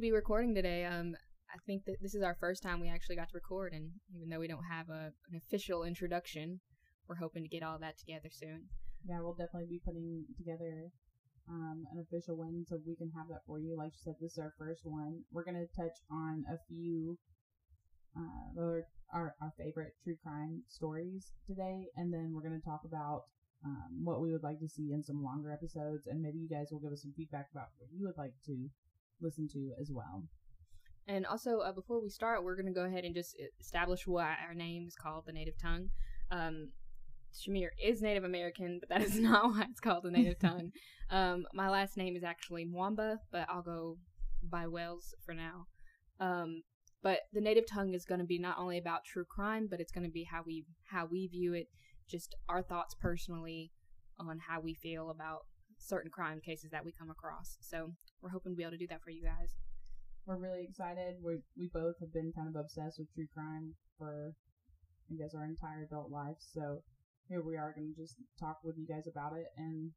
to be recording today. Um, I think that this is our first time we actually got to record, and even though we don't have a, an official introduction, we're hoping to get all that together soon. Yeah, we'll definitely be putting together um, an official one so we can have that for you. Like you said, this is our first one. We're going to touch on a few uh, our, our, our favorite true crime stories today, and then we're going to talk about um, what we would like to see in some longer episodes, and maybe you guys will give us some feedback about what you would like to listen to as well. And also, uh, before we start, we're going to go ahead and just establish why our name is called the Native Tongue. Um, Shamir is Native American, but that is not why it's called the Native Tongue. Um, my last name is actually Mwamba, but I'll go by Wells for now. Um, but the Native Tongue is going to be not only about true crime, but it's going to be how we how we view it, just our thoughts personally on how we feel about certain crime cases that we come across. So we're hoping to be able to do that for you guys. We're really excited. We we both have been kind of obsessed with true crime for I guess our entire adult life. So here we are going to just talk with you guys about it and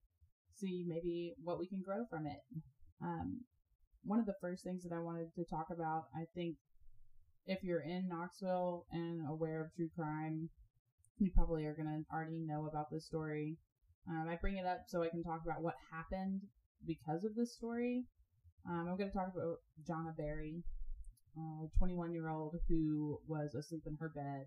see maybe what we can grow from it. Um, one of the first things that I wanted to talk about, I think if you're in Knoxville and aware of true crime, you probably are going to already know about this story. Um, I bring it up so I can talk about what happened because of this story. Um, I'm going to talk about Johnia Berry, a 21 year old who was asleep in her bed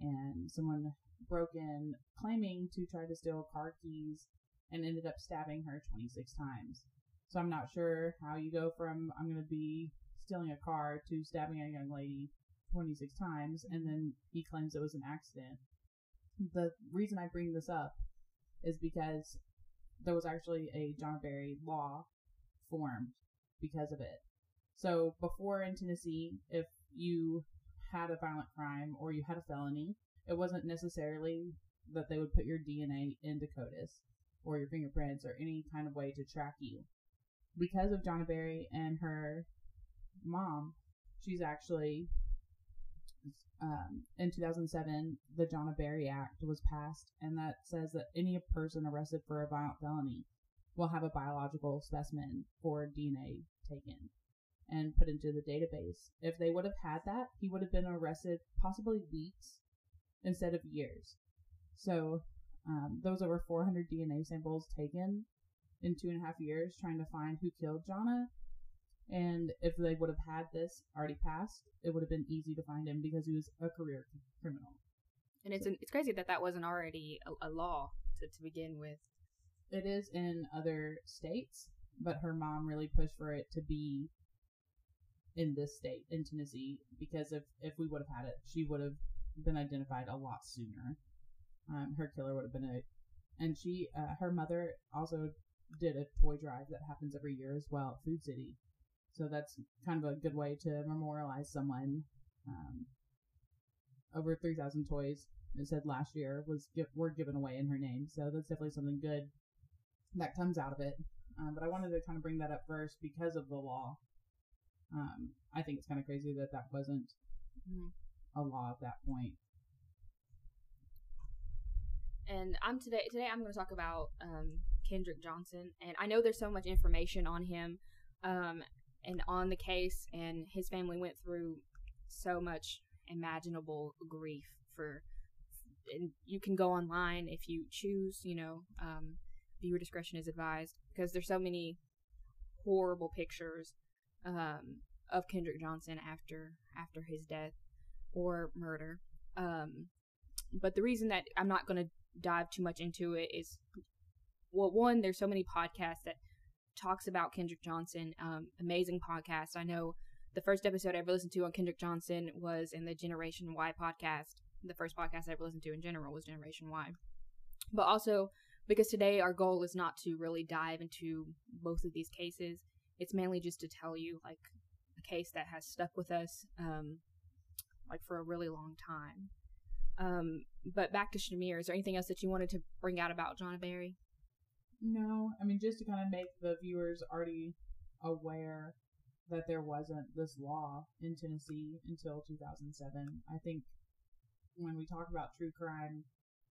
and someone broke in claiming to try to steal car keys and ended up stabbing her 26 times. So I'm not sure how you go from I'm going to be stealing a car to stabbing a young lady 26 times and then he claims it was an accident. The reason I bring this up is because there was actually a Johnia Berry law formed because of it. So before in Tennessee, if you had a violent crime or you had a felony, it wasn't necessarily that they would put your DNA into CODIS or your fingerprints or any kind of way to track you. Because of Johnia Berry and her mom, she's actually um, in 2007, the Johnia Berry Act was passed, and that says that any person arrested for a violent felony will have a biological specimen for DNA taken and put into the database. If they would have had that, he would have been arrested possibly weeks instead of years. So, um, was over 400 DNA samples taken in two and a half years trying to find who killed Johnia. And if they would have had this already passed, it would have been easy to find him because he was a career criminal. And it's an, it's crazy that that wasn't already a, a law to, to begin with. It is in other states, but her mom really pushed for it to be in this state, in Tennessee, because if, if we would have had it, she would have been identified a lot sooner. Um, her killer would have been a, and she, uh, her mother also did a toy drive that happens every year as well at Food City. So that's kind of a good way to memorialize someone. Um, over 3,000 toys, it said last year, was were given away in her name. So that's definitely something good that comes out of it. Um, but I wanted to kind of bring that up first because of the law. Um, I think it's kind of crazy that that wasn't mm-hmm. a law at that point. And I'm today today I'm going to talk about um, Kendrick Johnson, and I know there's so much information on him um, and on the case, and his family went through so much imaginable grief for. And you can go online if you choose, you know, um, viewer discretion is advised because there's so many horrible pictures um, of Kendrick Johnson after after his death or murder. Um, but the reason that I'm not going to dive too much into it is, well, one, there's so many podcasts that talks about Kendrick Johnson. Um, amazing podcast. I know the first episode I ever listened to on Kendrick Johnson was in the Generation Why podcast. The first podcast I ever listened to in general was Generation Why. But also because today our goal is not to really dive into both of these cases. It's mainly just to tell you like a case that has stuck with us um, like for a really long time. Um, but back to Shamir, is there anything else that you wanted to bring out about Johnia Berry? No, I mean just to kind of make the viewers already aware that there wasn't this law in Tennessee until 2007. I think when we talk about true crime,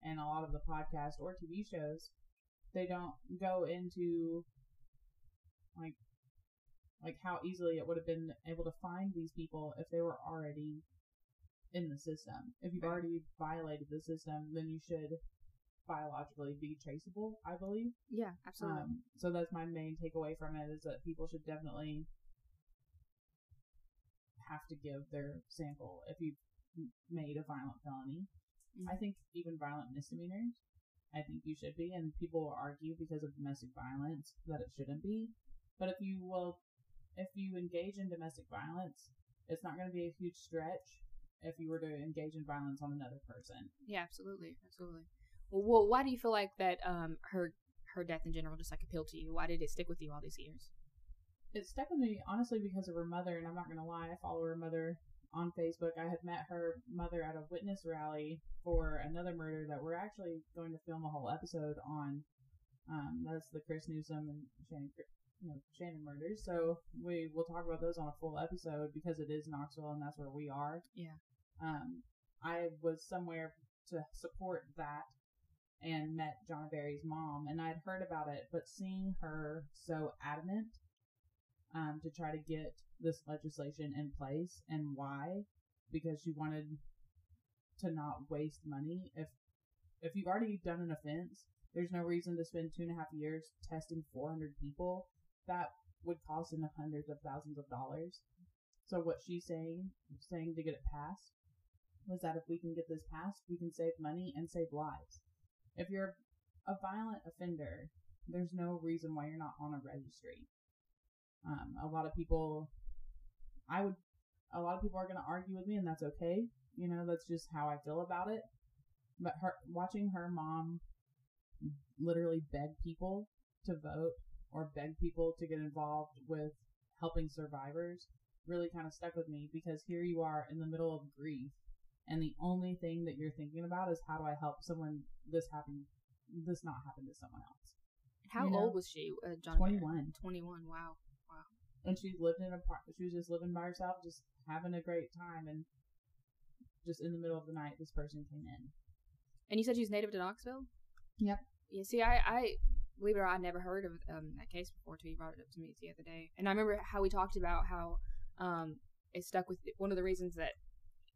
and a lot of the podcasts or TV shows, they don't go into like like how easily it would have been able to find these people if they were already in the system. If you've already violated the system, then you should biologically be traceable, I believe. Yeah, absolutely. Um, so that's my main takeaway from it is that people should definitely have to give their sample if you've made a violent felony. Mhm. I think even violent misdemeanors, I think you should be, and people will argue because of domestic violence that it shouldn't be. But if you will, if you engage in domestic violence, it's not going to be a huge stretch if you were to engage in violence on another person. yeah, absolutely, absolutely. Well, why do you feel like that? Um, her her death in general just like appealed to you. Why did it stick with you all these years? it stuck with me honestly because of her mother, and I'm not gonna lie, I follow her mother on Facebook. I had met her mother at a witness rally for another murder that we're actually going to film a whole episode on. Um, that's the Chris Newsom and Channon, you know, Channon murders. So we will talk about those on a full episode because it is Knoxville and that's where we are. Yeah. Um, I was somewhere to support that and met Johnia Berry's mom, and I'd heard about it, but seeing her so adamant um, to try to get this legislation in place and why, because she wanted to not waste money. If if you've already done an offense, there's no reason to spend two and a half years testing 400 people. That would cost in the hundreds of thousands of dollars. So what she's saying, saying to get it passed, was that if we can get this passed, we can save money and save lives. If you're a violent offender, there's no reason why you're not on a registry. Um, a lot of people, I would, a lot of people are going to argue with me, and that's okay. You know, that's just how I feel about it. But her watching her mom literally beg people to vote or beg people to get involved with helping survivors really kind of stuck with me because here you are in the middle of grief and the only thing that you're thinking about is how do I help someone this happen this not happen to someone else. How You know, old was she, uh, John? 21. 21. Wow. Wow. And she lived in a par- she was just living by herself, just having a great time and just in the middle of the night this person came in. And you said she's native to Knoxville. Yep. You See, I, I believe it or not, I never heard of um, that case before until you brought it up to me the other day. And I remember how we talked about how um, it stuck with one of the reasons that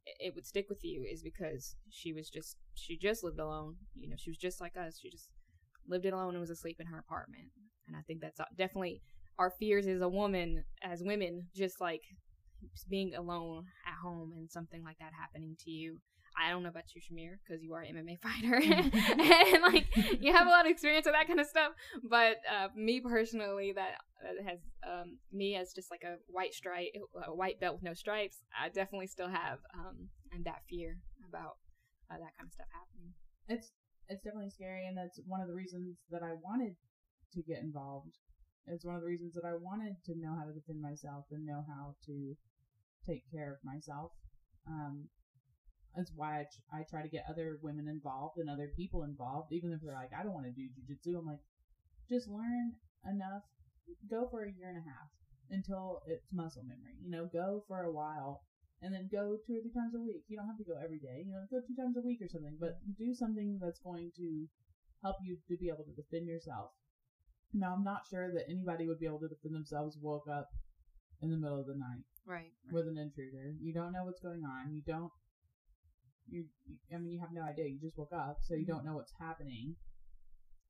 it would stick with you is because she was just she just lived alone. You know, she was just like us. She just lived it alone and was asleep in her apartment. And I think that's definitely our fears as a woman, as women, just like being alone at home and something like that happening to you. I don't know about you, Shamir, because you are an MMA fighter and like you have a lot of experience with that kind of stuff. But uh, me personally, that, that has um, me as just like a white stripe, a white belt with no stripes. I definitely still have um, and that fear about uh, that kind of stuff happening. It's it's definitely scary and that's one of the reasons that I wanted to get involved. It's one of the reasons that I wanted to know how to defend myself and know how to take care of myself. Um, that's why I, tr- I try to get other women involved and other people involved, even if they're like, I don't want to do jujitsu. I'm like, just learn enough. Go for a year and a half until it's muscle memory. You know, go for a while and then go two or three times a week. You don't have to go every day. You know, go two times a week or something, but do something that's going to help you to be able to defend yourself. Now, I'm not sure that anybody would be able to defend themselves woke up in the middle of the night Right. with an intruder. You don't know what's going on. You don't. You, I mean, you have no idea. You just woke up, so you Mhm. don't know what's happening.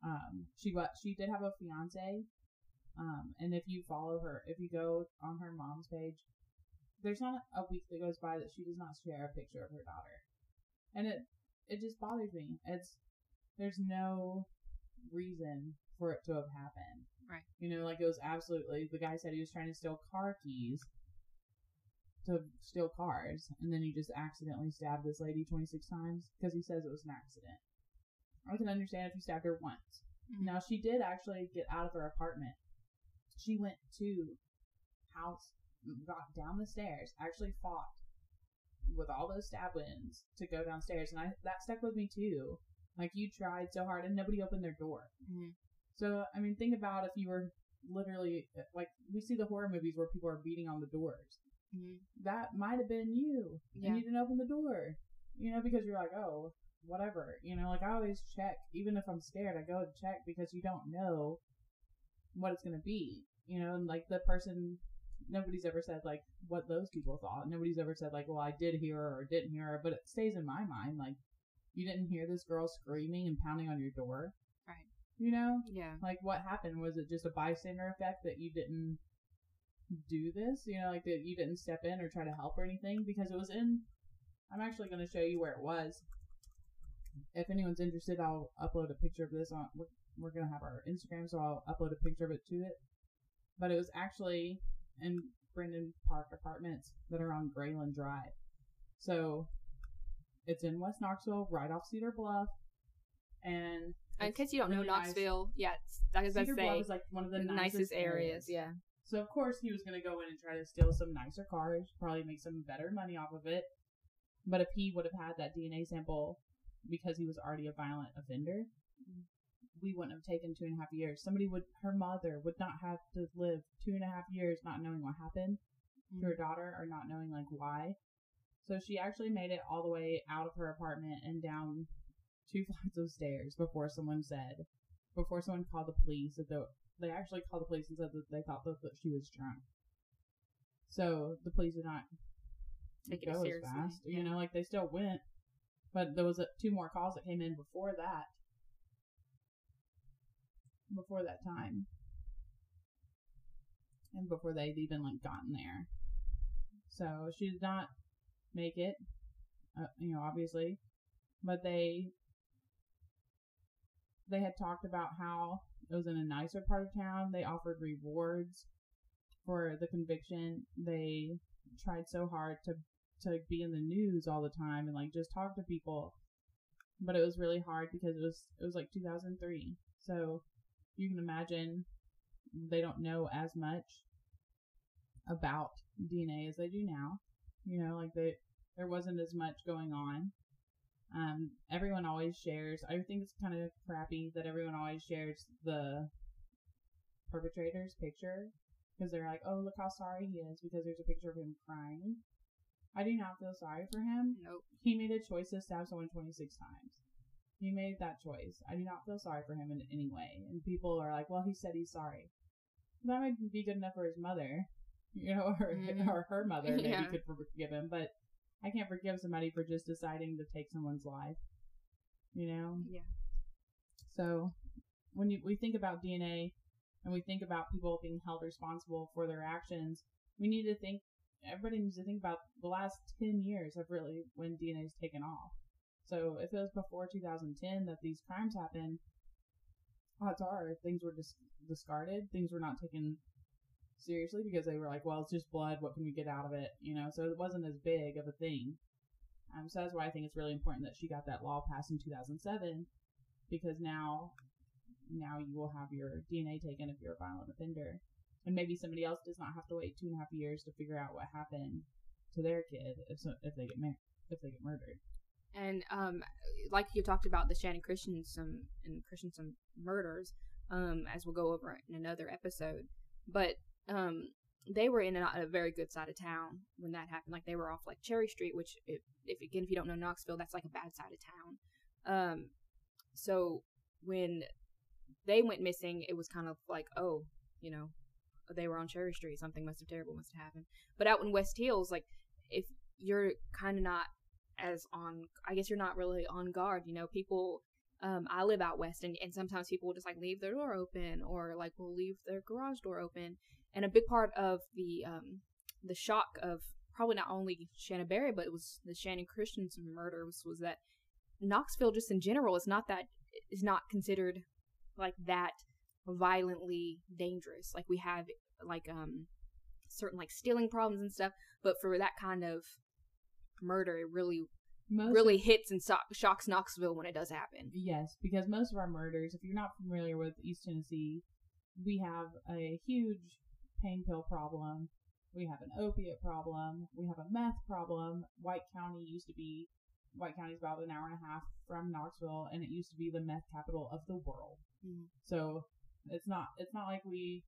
Um, she what she did have a fiance, um, and if you follow her, if you go on her mom's page, there's not a week that goes by that she does not share a picture of her daughter, and it it just bothers me. It's there's no reason for it to have happened. Right. You know, like it was absolutely the guy said he was trying to steal car keys to steal cars, and then he just accidentally stabbed this lady 26 times because he says it was an accident. I can understand if you stabbed her once. Mhm. Now she did actually get out of her apartment. She went to house, got down the stairs, actually fought with all those stab wounds to go downstairs, and I that stuck with me too. Like you tried so hard and nobody opened their door. Mhm. So I mean, think about if you were literally like we see the horror movies where people are beating on the doors. Mhm. That might have been you, Yeah. and you didn't open the door. You know, because you're like, oh, whatever. You know, like I always check, even if I'm scared, I go and check because you don't know what it's gonna be. You know, and like the person nobody's ever said like what those people thought. Nobody's ever said like, well, I did hear her or didn't hear her, but it stays in my mind like you didn't hear this girl screaming and pounding on your door. Right. You know? Yeah. Like what happened? Was it just a bystander effect that you didn't do this? You know, like that you didn't step in or try to help or anything? Because it was in I'm actually gonna show you where it was. If anyone's interested, I'll upload a picture of this on we're, we're gonna have our Instagram, so I'll upload a picture of it to it. But it was actually in Brendan Park Apartments that are on Grayland Drive. So it's in West Knoxville, right off Cedar Bluff. And In case you don't know really nice. Knoxville, yeah, it's, I was Cedar to Bluff is like one of the the nicest areas. Yeah. So of course he was gonna go in and try to steal some nicer cars, probably make some better money off of it. But if he would have had that DNA sample because he was already a violent offender, we wouldn't have taken two and a half years. Somebody would, her mother would not have to live two and a half years not knowing what happened to her mm-hmm. daughter or not knowing like why. So she actually made it all the way out of her apartment and down two flights of stairs before someone said, before someone called the police that the, they actually called the police and said that they thought that, that she was drunk. So the police did not Take it go as seriously, fast. yeah. You know, like they still went, but there was a, two more calls that came in before that. Before that time, and before they'd even like gotten there, so she did not make it. Uh, you know, obviously, but they they had talked about how it was in a nicer part of town. They offered rewards for the conviction. They tried so hard to to be in the news all the time and like just talk to people. But it was really hard because it was it was like 2003. So you can imagine they don't know as much about DNA as they do now. You know, like they there wasn't as much going on. Um, everyone always shares. I think it's kind of crappy that everyone always shares the perpetrator's picture because they're like, "Oh, look how sorry he is," because there's a picture of him crying. I do not feel sorry for him. Nope. He made a choice to stab someone 26 times. He made that choice. I do not feel sorry for him in any way. And people are like, "Well, he said he's sorry." That might be good enough for his mother, you know, or Mhm. or her mother maybe Yeah. could forgive him, but I can't forgive somebody for just deciding to take someone's life. You know. Yeah. So when you, we think about DNA and we think about people being held responsible for their actions, we need to think, everybody needs to think about the last 10 years of really when DNA's taken off. So if it was before 2010 that these crimes happened, odds are things were dis- discarded, things were not taken seriously because they were like, well, it's just blood, what can we get out of it? You know, so it wasn't as big of a thing. Um, so that's why I think it's really important that she got that law passed in 2007 because now now you will have your DNA taken if you're a violent offender. And maybe somebody else does not have to wait two and a half years to figure out what happened to their kid if so, if they get mar- if they get murdered. And um, like you talked about the Channon Christensen and Christensen murders, um, as we'll go over in another episode. But um, they were in a, a very good side of town when that happened. Like they were off like Cherry Street, which if, if again if you don't know Knoxville, that's like a bad side of town. Um, so when they went missing, it was kind of like, oh, you know, they were on Cherry Street. Something must have terrible must have happened. But out in West Hills, like if you're kind of not as on, I guess you're not really on guard. You know, people. Um, I live out west, and, and sometimes people will just like leave their door open, or like will leave their garage door open. And a big part of the um, the shock of probably not only Shannon Barry, but it was the Channon Christensen murder was, was that Knoxville, just in general, is not that is not considered like that violently dangerous. Like we have like um certain like stealing problems and stuff, but for that kind of murder, it really Most really hits and so- shocks Knoxville when it does happen. Yes, because most of our murders, if you're not familiar with East Tennessee, we have a huge pain pill problem. We have an opiate problem. We have a meth problem. White County used to be, White County is about an hour and a half from Knoxville, and it used to be the meth capital of the world. Mhm. So it's not, it's not like we,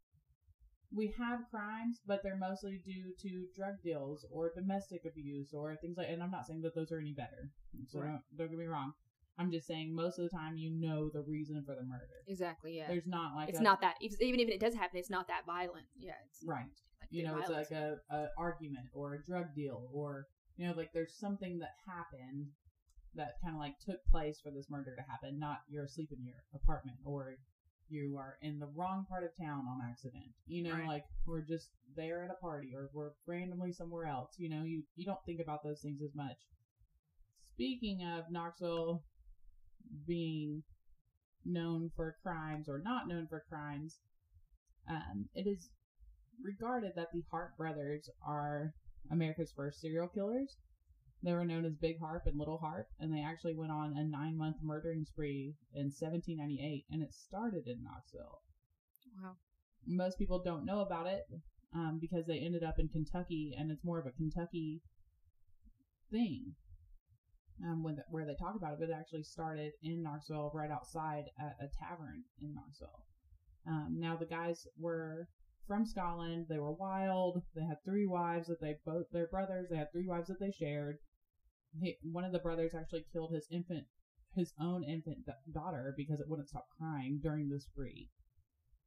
we have crimes, but they're mostly due to drug deals or domestic abuse or things like. And I'm not saying that those are any better. So Right. don't, don't get me wrong. I'm just saying most of the time you know the reason for the murder. Exactly. Yeah. There's not like it's a, not that even even if it does happen, it's not that violent. Yeah. It's right. Like you know, it's like a, a argument or a drug deal or you know, like there's something that happened that kind of like took place for this murder to happen. Not you're asleep in your apartment or you are in the wrong part of town on accident. You know, Right. like we're just there at a party or we're randomly somewhere else. You know, you you don't think about those things as much. Speaking of Knoxville being known for crimes or not known for crimes, um, it is regarded that the Harpe brothers are America's first serial killers. They were known as Big Harpe and Little Harpe, and they actually went on a nine month murdering spree in 1798, and it started in Knoxville. Wow. Most people don't know about it um, because they ended up in Kentucky, and it's more of a Kentucky thing. Um, when the, where they talk about it, but it actually started in Knoxville, right outside at a tavern in Knoxville. Um, now the guys were from Scotland. They were wild. They had three wives that they both their brothers. They had three wives that they shared. He, one of the brothers actually killed his infant, his own infant da- daughter because it wouldn't stop crying during the spree.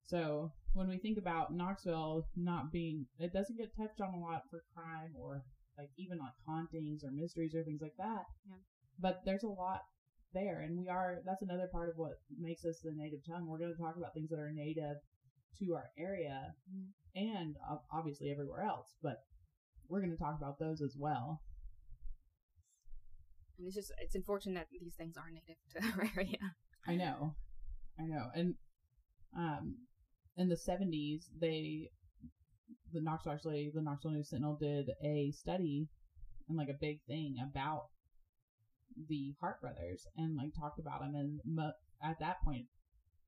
So when we think about Knoxville not being, it doesn't get touched on a lot for crime or like even like hauntings or mysteries or things like that. Yeah. But there's a lot there, and we are. That's another part of what makes us the native tongue. We're going to talk about things that are native to our area Mhm. and ob- obviously everywhere else, but we're going to talk about those as well. And it's just it's unfortunate that these things are native to our area. I know, I know, and um, in the '70s, they the Knoxville actually the Knoxville News Sentinel did a study and like a big thing about the Harpe brothers and like talked about them, and mo- at that point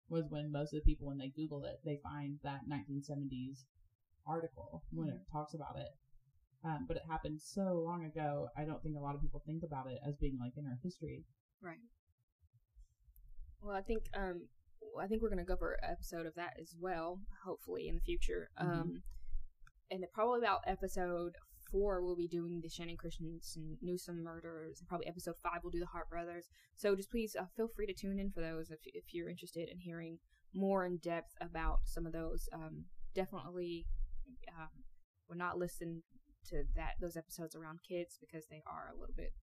was when most of the people when they Google it they find that 1970s article when it talks about it. Um, but it happened so long ago. I don't think a lot of people think about it as being like in our history. Right. Well, I think um, I think we're gonna cover an episode of that as well, hopefully in the future. Mhm. Um, and probably about episode four, we'll be doing the Channon Christensen Newsom murders, and probably episode five, we'll do the Harpe brothers. So just please uh, feel free to tune in for those if if you're interested in hearing more in depth about some of those. Um, definitely, um, we're not listen to that those episodes around kids because they are a little bit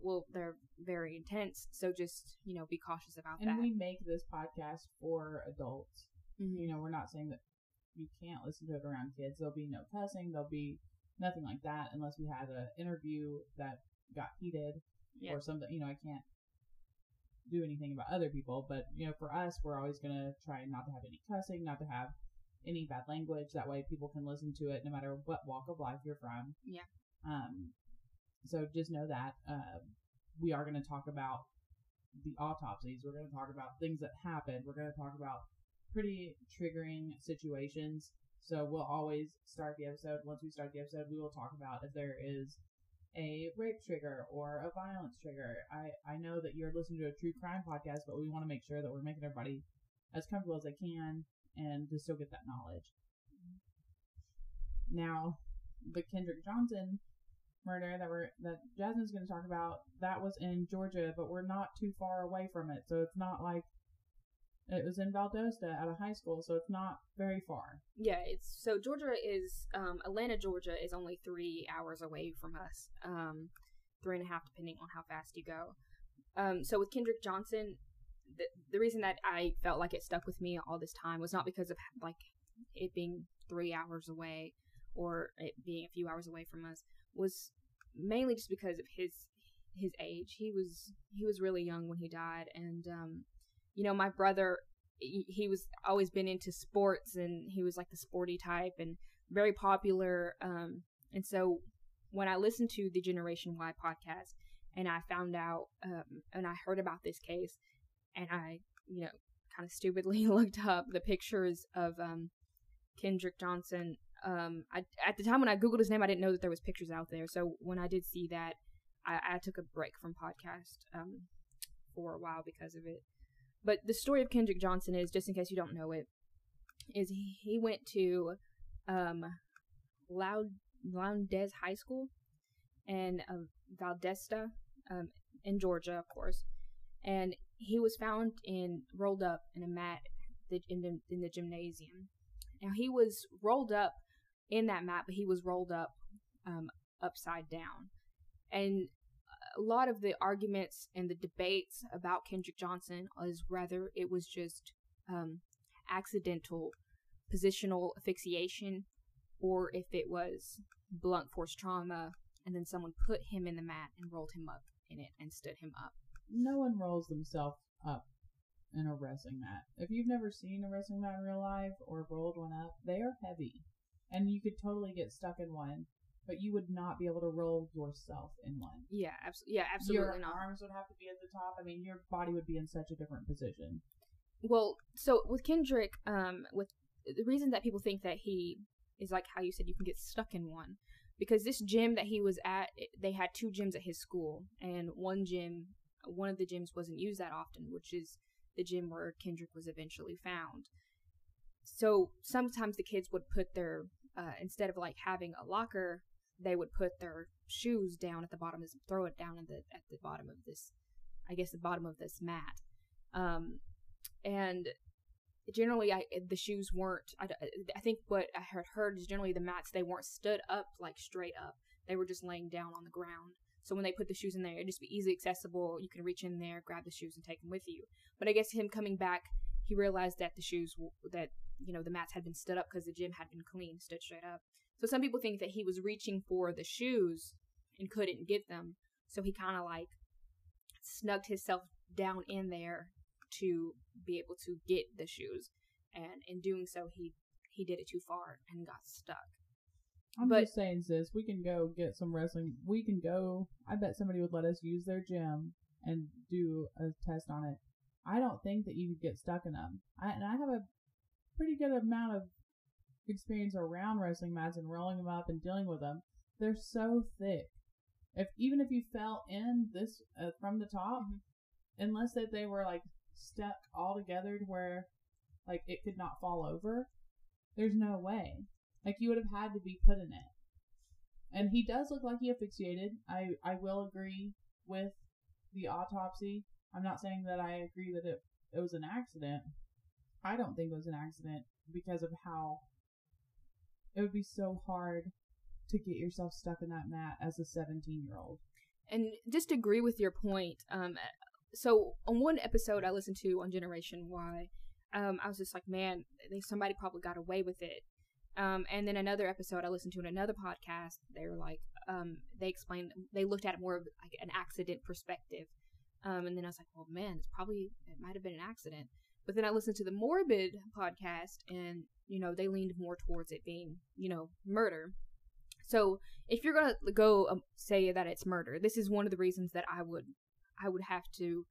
well they're very intense so just you know be cautious about And that we make this podcast for adults. Mhm. You know, we're not saying that you can't listen to it around kids. There'll be no cussing. There'll be nothing like that unless we had an interview that got heated Yeah. or something. You know, I can't do anything about other people, but you know, for us, we're always gonna try not to have any cussing, not to have any bad language. That way, people can listen to it no matter what walk of life you're from. Yeah. Um. So just know that uh, we are going to talk about the autopsies. We're going to talk about things that happened. We're going to talk about pretty triggering situations. So we'll always start the episode. Once we start the episode, we will talk about if there is a rape trigger or a violence trigger. I, I know that you're listening to a true crime podcast, but we want to make sure that we're making everybody as comfortable as they can and to still get that knowledge. Now, the Kendrick Johnson murder that we're that Jasmine's going to talk about that was in Georgia, but we're not too far away from it, so it's not like it was in Valdosta at a high school, so it's not very far. yeah it's so georgia is um atlanta georgia is only three hours away from us um three and a half depending on how fast you go um so with kendrick johnson the, the reason that i felt like it stuck with me all this time was not because of like it being three hours away or it being a few hours away from us was mainly just because of his his age he was he was really young when he died and um you know my brother he was always been into sports and he was like the sporty type and very popular um and so when i listened to the generation why podcast and i found out um and i heard about this case and i you know kind of stupidly looked up the pictures of um kendrick johnson um I, at the time when i googled his name i didn't know that there was pictures out there. So when i did see that i, I took a break from podcast um for a while because of it but the story of Kendrick Johnson is, just in case you don't know it, is he, he went to um, Lowndes High School and uh, Valdosta um, in Georgia, of course, and he was found in rolled up in a mat in the in the gymnasium. Now he was rolled up in that mat, but he was rolled up um, upside down. And a lot of the arguments and the debates about Kendrick Johnson is whether it was just um, accidental positional asphyxiation or if it was blunt force trauma and then someone put him in the mat and rolled him up in it and stood him up. No one rolls themselves up in a wrestling mat. If you've never seen a wrestling mat in real life or rolled one up, they are heavy. And you could totally get stuck in one, but you would not be able to roll yourself in one. Yeah, absolutely. Yeah, absolutely your not. arms would have to be at the top. I mean, your body would be in such a different position. Well, so with Kendrick, um, with the reason that people think that he is like how you said you can get stuck in one, because this gym that he was at, they had two gyms at his school, and one gym, one of the gyms wasn't used that often, which is the gym where Kendrick was eventually found. So sometimes the kids would put their uh, instead of like having a locker, they would put their shoes down at the bottom, throw it down at the at the bottom of this, I guess the bottom of this mat, um, and generally I the shoes weren't. I, I think what I had heard is generally the mats they weren't stood up like straight up. They were just laying down on the ground. So when they put the shoes in there, it'd just be easily accessible. You can reach in there, grab the shoes, and take them with you. But I guess him coming back, he realized that the shoes that you know the mats had been stood up because the gym had been clean, stood straight up. So some people think that he was reaching for the shoes and couldn't get them, so he kind of like snugged himself down in there to be able to get the shoes, and in doing so, he he did it too far and got stuck. I'm but, just saying, sis, we can go get some wrestling. We can go. I bet somebody would let us use their gym and do a test on it. I don't think that you could get stuck in them. I, and I have a pretty good amount of experience around wrestling mats and rolling them up and dealing with them. They're so thick. If even if you fell in this uh, from the top, mm-hmm. unless that they were like stuck all together to where like it could not fall over, there's no way. Like you would have had to be put in it. And he does look like he asphyxiated. I I will agree with the autopsy. I'm not saying that I agree that it it was an accident. I don't think it was an accident because of how it would be so hard to get yourself stuck in that mat as a 17 year old. And just agree with your point. Um, so on one episode I listened to on Generation Why, um, I was just like, man, somebody probably got away with it. Um, and then another episode I listened to in another podcast, they were like, um, they explained, they looked at it more of like an accident perspective. Um, and then I was like, well, man, it's probably, it might have been an accident. But then I listened to the Morbid podcast, and you know they leaned more towards it being, you know, murder. So if you're gonna go um, say that it's murder, this is one of the reasons that I would, I would have to,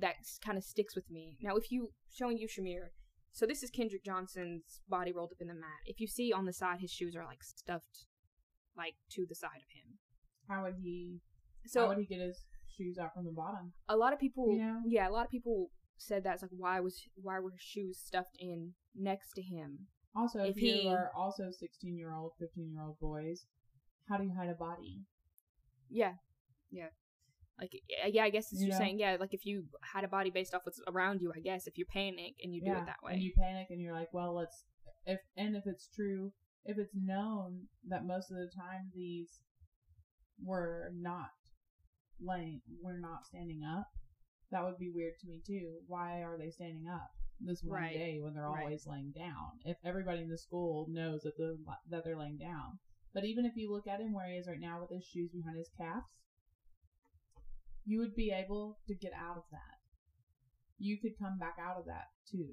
that kind of sticks with me. Now, if you showing you Shamir, so this is Kendrick Johnson's body rolled up in the mat. If you see on the side, his shoes are like stuffed, like to the side of him. How would he? So how would he get his shoes out from the bottom? A lot of people, you know? yeah, a lot of people said that it's like why was why were shoes stuffed in next to him? Also, if, if you he, are also sixteen year old, fifteen year old boys, how do you hide a body? Yeah, yeah. Like yeah, I guess you you're saying yeah, like if you had a body based off what's around you, I guess if you panic and you yeah, do it that way, and you panic and you're like, well, let's if and if it's true, if it's known that most of the time these were not laying, we're not standing up, that would be weird to me too. Why are they standing up this one right. day when they're always right. laying down? If everybody in the school knows that the that they're laying down, but even if you look at him where he is right now with his shoes behind his calves, you would be able to get out of that. You could come back out of that too.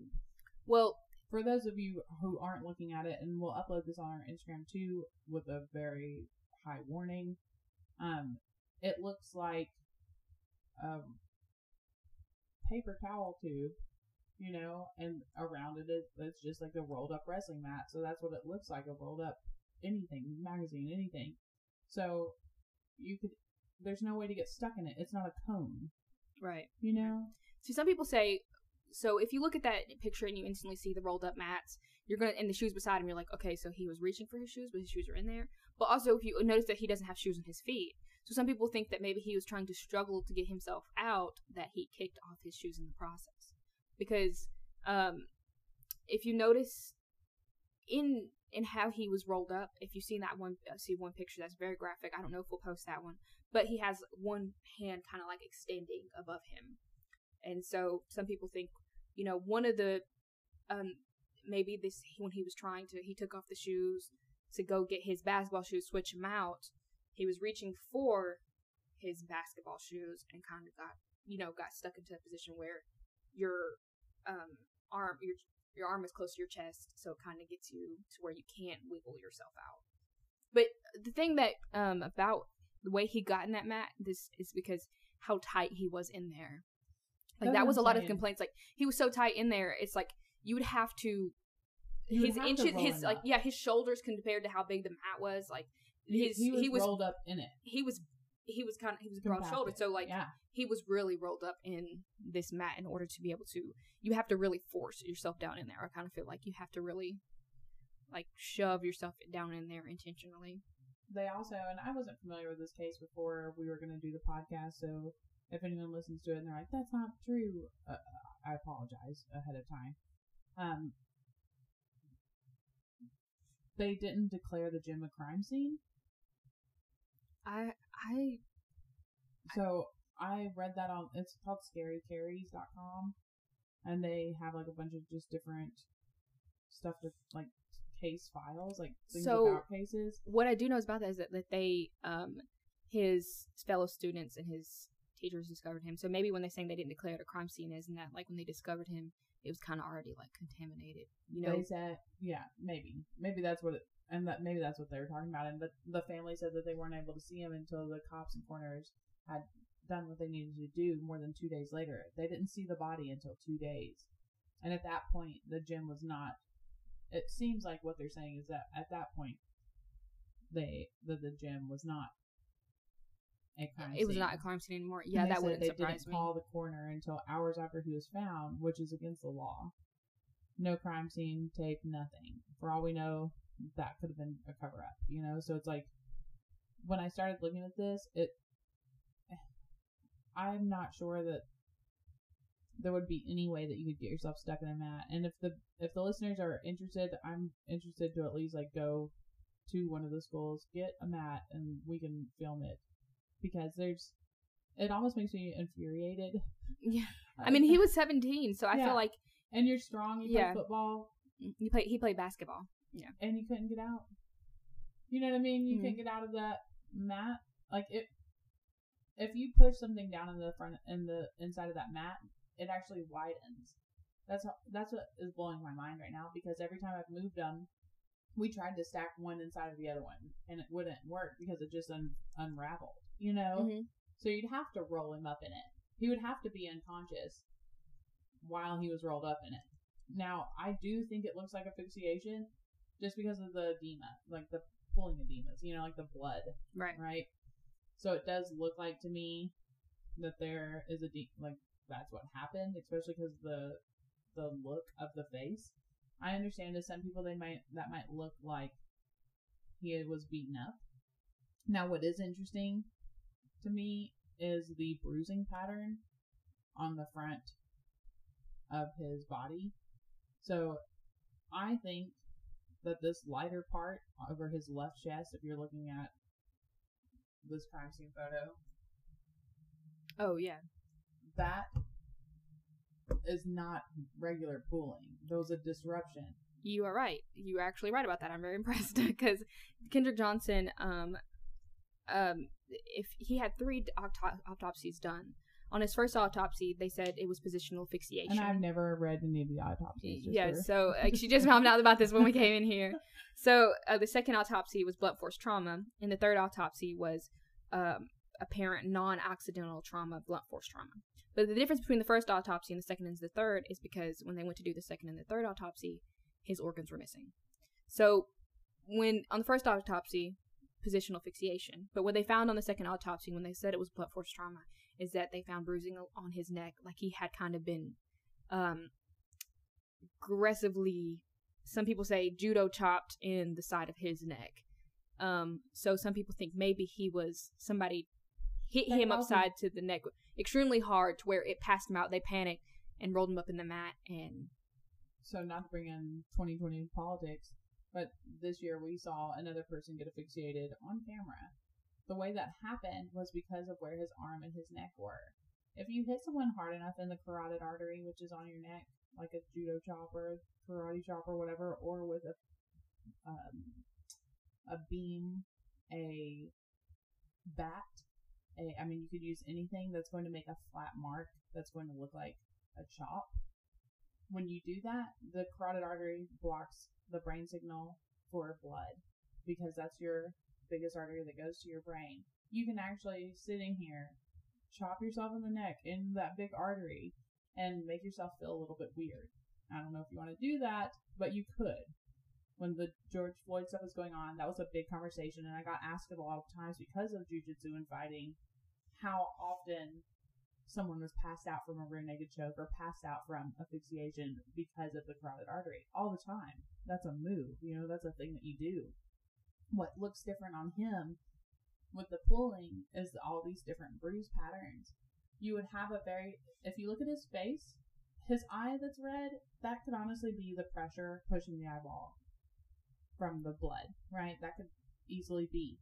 Well, for those of you who aren't looking at it, and we'll upload this on our Instagram too with a very high warning. Um, it looks like um, paper towel tube, you know, and around it it's just like a rolled up wrestling mat. So that's what it looks like a rolled up anything, magazine, anything. So you could, there's no way to get stuck in it. It's not a cone. Right. You know? See, some people say, so if you look at that picture and you instantly see the rolled up mats, you're gonna and the shoes beside so some people think that maybe he was trying to struggle to get himself out, that he kicked off his shoes in the process. Because um, if you notice in in how he was rolled up. If you've seen that one, uh, see one picture that's very graphic. I don't know if we'll post that one, but he has one hand kind of like extending above him, and so some people think, you know, one of the, um, maybe this when he was trying to, he took off the shoes to go get his basketball shoes, switch them out. He was reaching for his basketball shoes and kind of got, you know, got stuck into a position where your um arm your your arm is close to your chest, so it kind of gets you to where you can't wiggle yourself out. But the thing that um about the way he got in that mat, this is because how tight he was in there. Like that was a lot of complaints. Like he was so tight in there, it's like you would have to You his inches his like yeah his shoulders compared to how big the mat was like He, his he was rolled up in it. he was he was kind of he was broad shouldered so like yeah, he was really rolled up in this mat in order to be able to you have to really force yourself down in there i kind of feel like you have to really like shove yourself down in there intentionally they also and I wasn't familiar with this case before we were going to do the podcast. So if anyone listens to it and they're like, "That's not true," uh, I apologize ahead of time. Um, they didn't declare the gym a crime scene. I i So I read that on it's called scarycarries.com and they have like a bunch of just different stuff to like case files, like things So- about cases. what i do know is about that is that, that they um his fellow students and his teachers discovered him so maybe when they're saying they didn't declare it a crime scene isn't that like when they discovered him it was kind of already like contaminated you know they said yeah, maybe. Maybe that's what it and that maybe that's what they were talking about. And the the family said that they weren't able to see him until the cops and coroners had done what they needed to do more than two days later. They didn't see the body until two days. And at that point the gym was not it seems like what they're saying is that at that point they that the gym was not a crime it was scene. not a crime scene anymore yeah that wouldn't they surprise didn't me call the coroner until hours after he was found, which is against the law. No crime scene tape, nothing. For all we know, that could have been a cover up, you know? So it's like, when I started looking at this, it, I'm not sure that there would be any way that you could get yourself stuck in a mat. And if the, if the listeners are interested, I'm interested to at least like go to one of the schools, get a mat, and we can film it. Because there's, it almost makes me infuriated. yeah i mean he was 17 so i Yeah. feel like and you're strong. You Yeah. play football, mm, You play. he played basketball and you couldn't get out. You know what I mean? You Mhm. couldn't get out of that mat. Like if if you push something down in the front in the inside of that mat, it actually widens. That's how, that's what is blowing my mind right now because every time I've moved them, we tried to stack one inside of the other one and it wouldn't work because it just un- unraveled. You know. Mhm. So you'd have to roll him up in it. He would have to be unconscious while he was rolled up in it. Now, I do think it looks like asphyxiation just because of the edema, like the pulling edemas, you know, like the blood, right right? So it does look like to me that there is a de- like that's what happened, especially because the the look of the face. I understand to some people they might that might look like he was beaten up. Now, what is interesting to me is the bruising pattern on the front of his body. So I think that this lighter part over his left chest, if you're looking at this crime scene photo, oh yeah that is not regular pooling. There was a disruption. You are right. You are actually right about that. I'm very impressed because Kendrick Johnson, um, um, if he had three auto- autopsies done on his first autopsy, they said it was positional asphyxiation. And I've never read any of the autopsies. yeah, so like, she just found out about this when we came in here. So uh, the second autopsy was blunt force trauma, and the third autopsy was um, apparent non-accidental trauma, blunt force trauma. But the difference between the first autopsy and the second and the third is because when they went to do the second and the third autopsy, his organs were missing. So when on the first autopsy, positional asphyxiation, but what they found on the second autopsy when they said it was blunt force trauma is that they found bruising on his neck, like he had kind of been um, aggressively. Some people say judo chopped in the side of his neck. Um, so some people think maybe he was somebody hit They him upside to the neck extremely hard to where it passed him out. They panicked and rolled him up in the mat and so not to bring in 2020 politics, But this year we saw another person get asphyxiated on camera. The way that happened was because of where his arm and his neck were. If you hit someone hard enough in the carotid artery, which is on your neck, like a judo chop or a karate chop or whatever, or with a um, a beam, a bat, a, I mean, you could use anything that's going to make a flat mark that's going to look like a chop. When you do that, the carotid artery blocks the brain signal for blood because that's your biggest artery that goes to your brain. You can actually, sitting here, chop yourself in the neck in that big artery and make yourself feel a little bit weird. I don't know if you want to do that, but you could. When the George Floyd stuff was going on, that was a big conversation, and I got asked a lot of times because of jujitsu and fighting how often someone was passed out from a rear naked choke or passed out from asphyxiation because of the carotid artery all the time. That's a move, you know, that's a thing that you do. What looks different on him with the pulling is all these different bruise patterns. You would have a very, if you look at his face, his eye that's red, that could honestly be the pressure pushing the eyeball from the blood, right? That could easily be.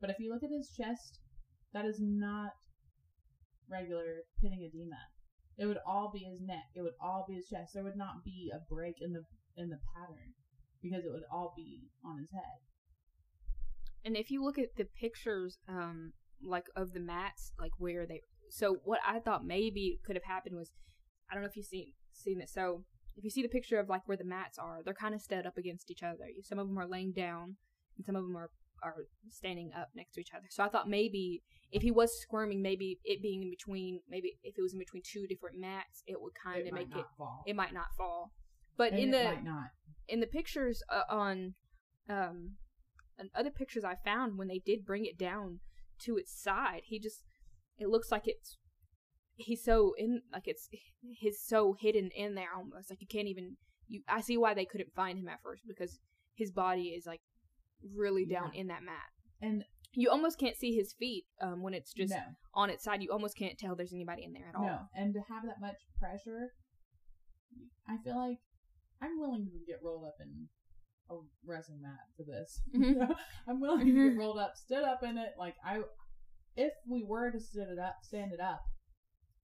But if you look at his chest, that is not regular pitting edema. It would all be his neck. It would all be his chest. There would not be a break in the in the pattern because it would all be on his head. And if you look at the pictures, um, like of the mats, like where they, so what I thought maybe could have happened was, I don't know if you've seen seen it. So if you see the picture of like where the mats are, they're kind of stood up against each other. Some of them are laying down, and some of them are are standing up next to each other. So I thought maybe if he was squirming, maybe it being in between, maybe if it was in between two different mats, it would kind of make it. Fall. It might not fall. But And in it the might not. in the pictures uh, on um and other pictures I found when they did bring it down to its side, he just it looks like it's he's so in like it's he's so hidden in there almost like you can't even you I see why they couldn't find him at first because his body is like really down in that mat. And You almost can't see his feet um when it's just no, on its side. You almost can't tell there's anybody in there at all. no, and to have that much pressure, I feel like I'm willing to get rolled up in a wrestling mat for this. Mhm. I'm willing to Mhm. get rolled up, stood up in it. Like I, if we were to sit it up, stand it up,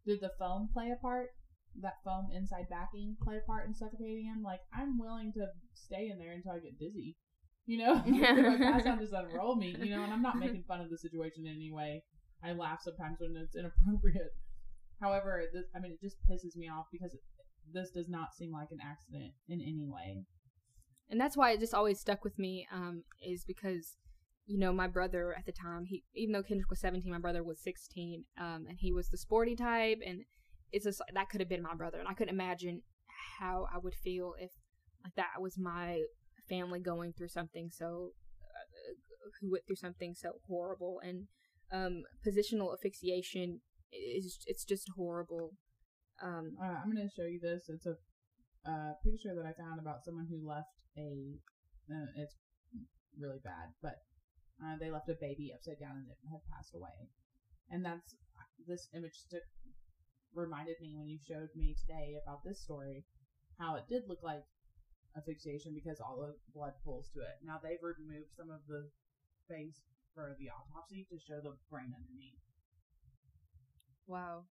did the foam play a part? That foam inside backing play a part in suffocating him? Like I'm willing to stay in there until I get dizzy. You know, if I pass out, just let him roll me. You know, and I'm not making fun of the situation in any way. I laugh sometimes when it's inappropriate. However, this, I mean, it just pisses me off because this does not seem like an accident in any way. And that's why it just always stuck with me um is because you know my brother at the time he even though kendrick was 17 my brother was 16 um and he was the sporty type and it's just that could have been my brother and i couldn't imagine how i would feel if like that was my family going through something so uh, who went through something so horrible and um positional asphyxiation is it's just horrible um Uh, I'm going to show you this. It's a uh, picture that I found about someone who left a. Uh, it's really bad, but uh, they left a baby upside down and it had passed away. And that's this image stick reminded me when you showed me today about this story, how it did look like asphyxiation because all the blood pools to it. Now they've removed some of the face for the autopsy to show the brain underneath. wow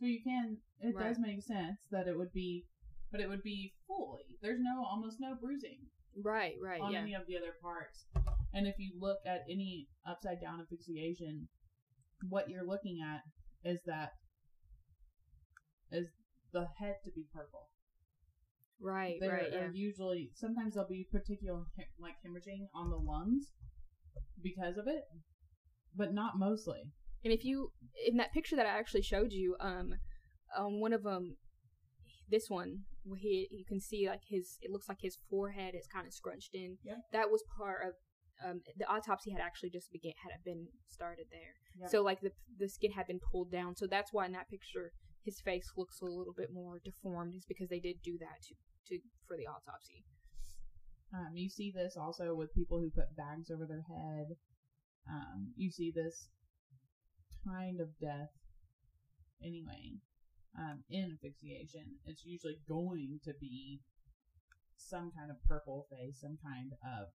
So you can, it Right. does make sense that it would be, but it would be fully. There's no, almost no bruising right right on yeah any of the other parts. And if you look at any upside down asphyxiation, what you're looking at is that, is the head to be purple. right There right yeah usually, sometimes there'll be particular, like hemorrhaging on the lungs because of it, but not mostly. And if you in that picture that I actually showed you, um, on one of them, this one he you can see like his it looks like his forehead is kind of scrunched in. Yep. That was part of um the autopsy had actually just began had been started there. Yep. So like the the skin had been pulled down. So that's why in that picture his face looks a little bit more deformed. Is because they did do that to to for the autopsy. Um, you see this also with people who put bags over their head. Um, you see this kind of death anyway. Um, in asphyxiation, it's usually going to be some kind of purple face, some kind of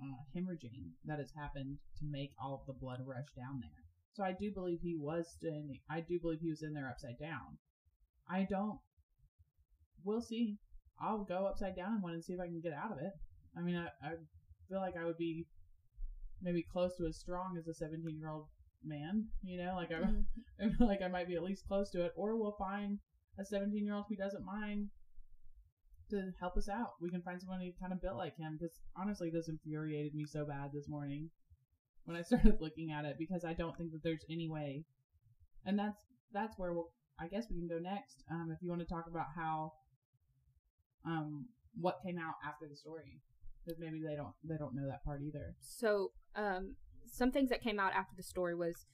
uh, hemorrhaging that has happened to make all of the blood rush down there. So I do believe he was standing. I do believe he was in there upside down. I don't. We'll see. I'll go upside down in one and see if I can get out of it. I mean, I, I feel like I would be maybe close to as strong as a 17 year old man. You know, like I, Mhm. I feel like I might be at least close to it. Or we'll find a 17 year old who doesn't mind to help us out. We can find someone who kind of built like him. Because honestly, this infuriated me so bad this morning when I started looking at it because I don't think that there's any way. And that's that's where we'll. I guess we can go next. Um, if you want to talk about how, um, what came out after the story, because maybe they don't they don't know that part either. So, um, some things that came out after the story was,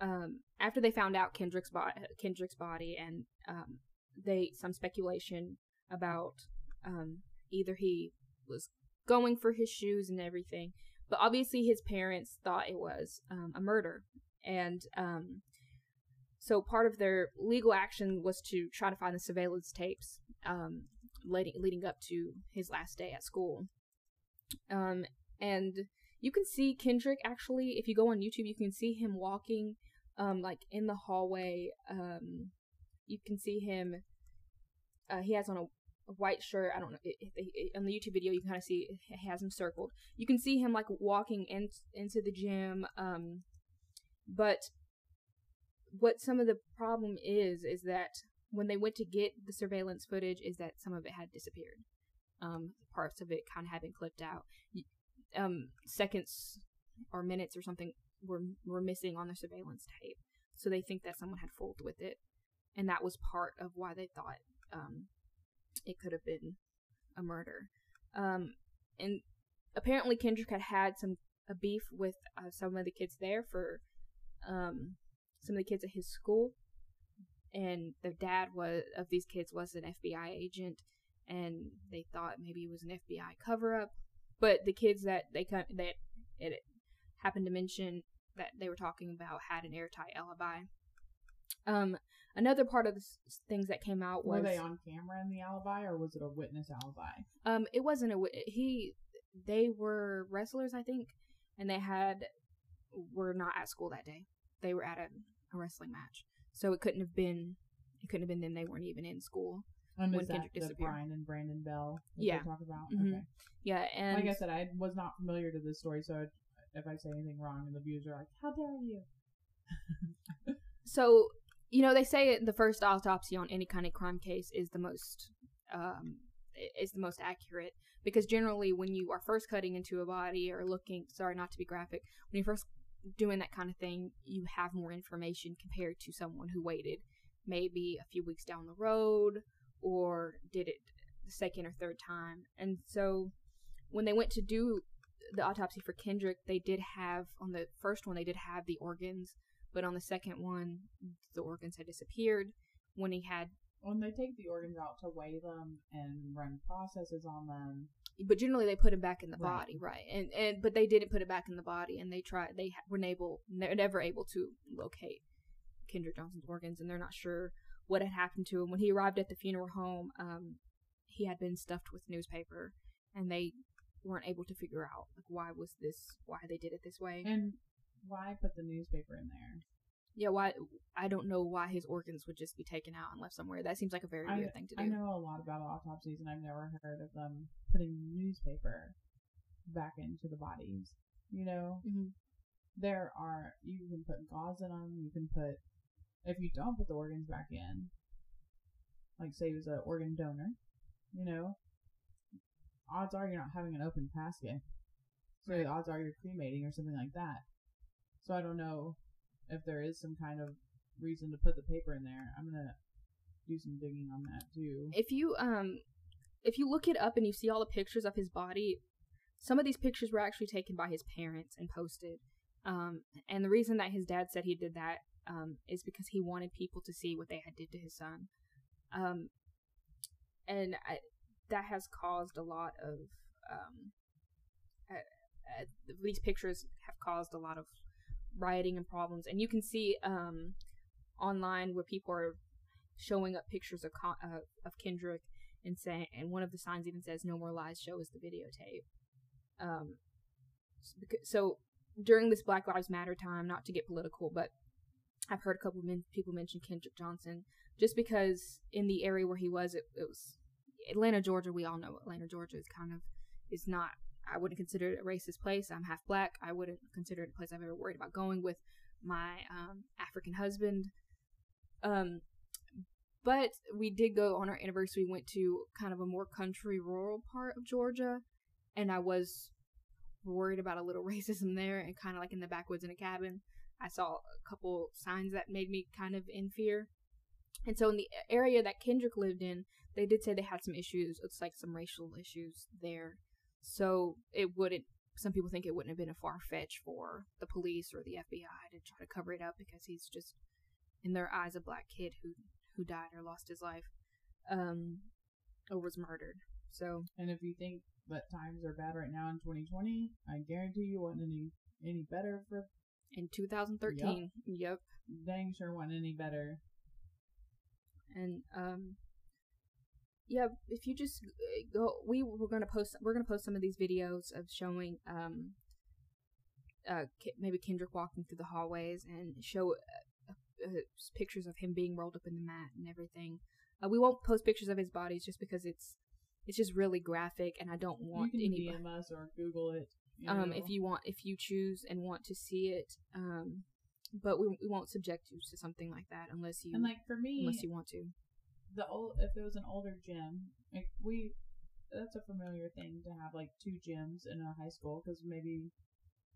um, after they found out Kendrick's body, Kendrick's body, and um, they some speculation about um, either he was going for his shoes and everything, but obviously his parents thought it was um, a murder, and um, so part of their legal action was to try to find the surveillance tapes um, leading leading up to his last day at school. Um, and you can see Kendrick actually, if you go on YouTube, you can see him walking, um, like in the hallway. Um, you can see him. Uh, he has on a, a white shirt. I don't know. It, it, it- on the YouTube video, you can kind of see he has him circled. You can see him like walking in, into the gym. Um, but what some of the problem is is that when they went to get the surveillance footage, is that some of it had disappeared. Um, parts of it kind of had been clipped out. Um, seconds or minutes or something were were missing on the surveillance tape, so they think that someone had fooled with it, and that was part of why they thought um, it could have been a murder. Um, and apparently Kendrick had had some a beef with uh, some of the kids there for um, some of the kids at his school, and the dad was of these kids was an FBI agent, and they thought maybe it was an FBI cover up. But the kids that they co- that it happened to mention that they were talking about had an airtight alibi. Um, another part of the s- things that came out was Were they on camera in the alibi, or was it a witness alibi? um, it wasn't a wi- he. They were wrestlers, I think, and they had were not at school that day. They were at a, a wrestling match, so it couldn't have been. It couldn't have been them. They weren't even in school. When that Kendrick the disappeared. Brian and Branden Bell that Yeah. talk about? Mhm. Okay. Yeah, and like I said, I was not familiar to this story, so if I say anything wrong, and the viewers are like, "How dare you?" so you know they say the first autopsy on any kind of crime case is the most um is the most accurate because generally when you are first cutting into a body or looking sorry not to be graphic when you're first doing that kind of thing you have more information compared to someone who waited maybe a few weeks down the road or did it the second or third time and so when they went to do the autopsy for Kendrick they did have on the first one they did have the organs but on the second one, the organs had disappeared when he had. When they take the organs out to weigh them and run processes on them, But generally, they put him back in the Right. body, right? And and but they didn't put it back in the body, and they tried. They were able, never able to locate Kendrick Johnson's organs, and they're not sure what had happened to him when he arrived at the funeral home. Um, he had been stuffed with newspaper, and they weren't able to figure out like why was this, why they did it this way. and why put the newspaper in there? yeah, why? I don't know why his organs would just be taken out and left somewhere. That seems like a very I, weird thing to do. I know a lot about autopsies, and I've never heard of them putting newspaper back into the bodies. You know, hmm there are you can put gauze in them. You can put if you don't put the organs back in, like say it was an organ donor, you know, odds are you're not having an open casket. So the odds are you're cremating or something like that. So I don't know if there is some kind of reason to put the paper in there. I'm gonna do some digging on that too. if you um if you look it up and you see all the pictures of his body some of these pictures were actually taken by his parents and posted um and the reason that his dad said he did that um is because he wanted people to see what they had did to his son um and I, that has caused a lot of um uh, uh, these pictures have caused a lot of rioting and problems and you can see um online where people are showing up pictures of Con- uh, of Kendrick, and saying, and one of the signs even says, "No more lies. Show us the videotape." Um, so during this Black Lives Matter time, not to get political, but I've heard a couple of men, people mention Kendrick Johnson just because in the area where he was, it, it was Atlanta, Georgia. We all know Atlanta, Georgia is kind of is not. I wouldn't consider it a racist place. I'm half black. I wouldn't consider it a place I've ever worried about going with my um, African husband. Um, but we did go on our anniversary. We went to kind of a more country, rural part of Georgia, and I was worried about a little racism there, and kind of like in the backwoods in a cabin. I saw a couple signs that made me kind of in fear. And so in the area that Kendrick lived in, they did say they had some issues. It's like some racial issues there. So it wouldn't. Some people think it wouldn't have been a far fetch for the police or the FBI to try to cover it up because he's just, in their eyes, a black kid who who died or lost his life, um, or was murdered. So. And if you think that times are bad right now in 2020, I guarantee you wasn't any any better for. In 2013. Yep. yep. Dang sure wasn't any better. And um yeah, if you just uh, go, we we're gonna post we're gonna post some of these videos of showing um uh maybe Kendrick walking through the hallways and show uh, uh, pictures of him being rolled up in the mat and everything. Uh, we won't post pictures of his bodies just because it's it's just really graphic and I don't want any. you can anybody DM us or Google it. Um, if you want, if you choose and want to see it, um, but we, we won't subject you to something like that unless you and like for me unless you want to the old if it was an older gym, like we that's a familiar thing to have like two gyms in a high school because maybe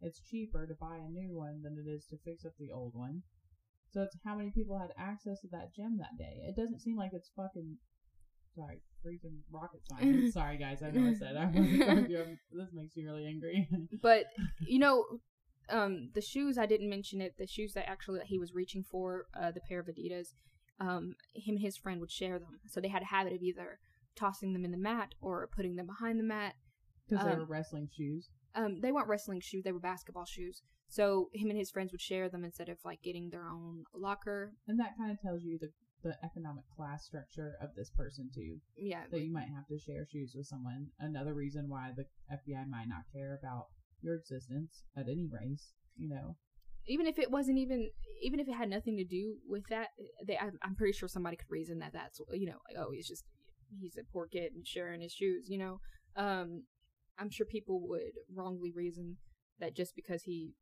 it's cheaper to buy a new one than it is to fix up the old one. So it's how many people had access to that gym that day. It doesn't seem like it's fucking sorry, freaking rocket science. sorry guys, I know I said I this makes me really angry. but you know, um, the shoes I didn't mention it. The shoes that actually that he was reaching for, uh, the pair of Adidas um, him and his friend would share them. So they had a habit of either tossing them in the mat or putting them behind the mat. Because um, they were wrestling shoes. Um, they weren't wrestling shoes; they were basketball shoes. So him and his friends would share them instead of like getting their own locker. And that kind of tells you the the economic class structure of this person too. Yeah. That you might have to share shoes with someone. Another reason why the FBI might not care about your existence at any race, you know even if it wasn't even even if it had nothing to do with that they I'm, I'm pretty sure somebody could reason that that's you know like oh he's just he's a poor kid and sharing his shoes you know um i'm sure people would wrongly reason that just because he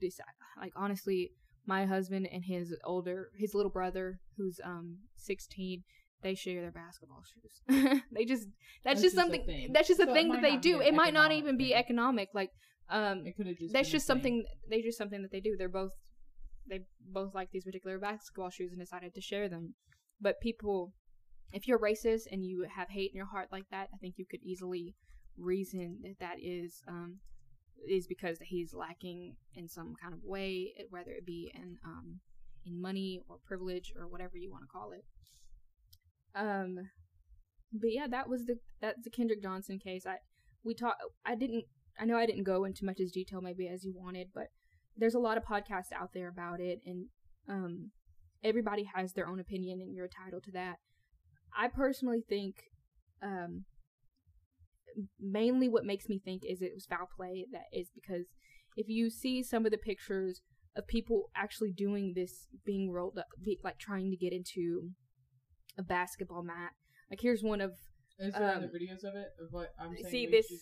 decided like honestly my husband and his older his little brother who's um 16 they share their basketball shoes they just that's, that's just, something that's just a so thing that they do it might not even be economic like um, it just. That's just something. They just something that they do. They're both. They both like these particular basketball shoes and decided to share them. But people, if you're racist and you have hate in your heart like that, I think you could easily reason that that is um, is because he's lacking in some kind of way, whether it be in um, in money or privilege or whatever you want to call it. Um, but yeah, that was the that's the Kendrick Johnson case. I we talked. I didn't I know I didn't go into much as detail maybe as you wanted, but there's a lot of podcasts out there about it, and um, everybody has their own opinion, and you're entitled to that. I personally think, um, mainly what makes me think is it was foul play. That is because if you see some of the pictures of people actually doing this, being rolled up, be, like trying to get into a basketball mat. Like here's one of. Is there um, other videos of it? Of what I'm saying? See this. Should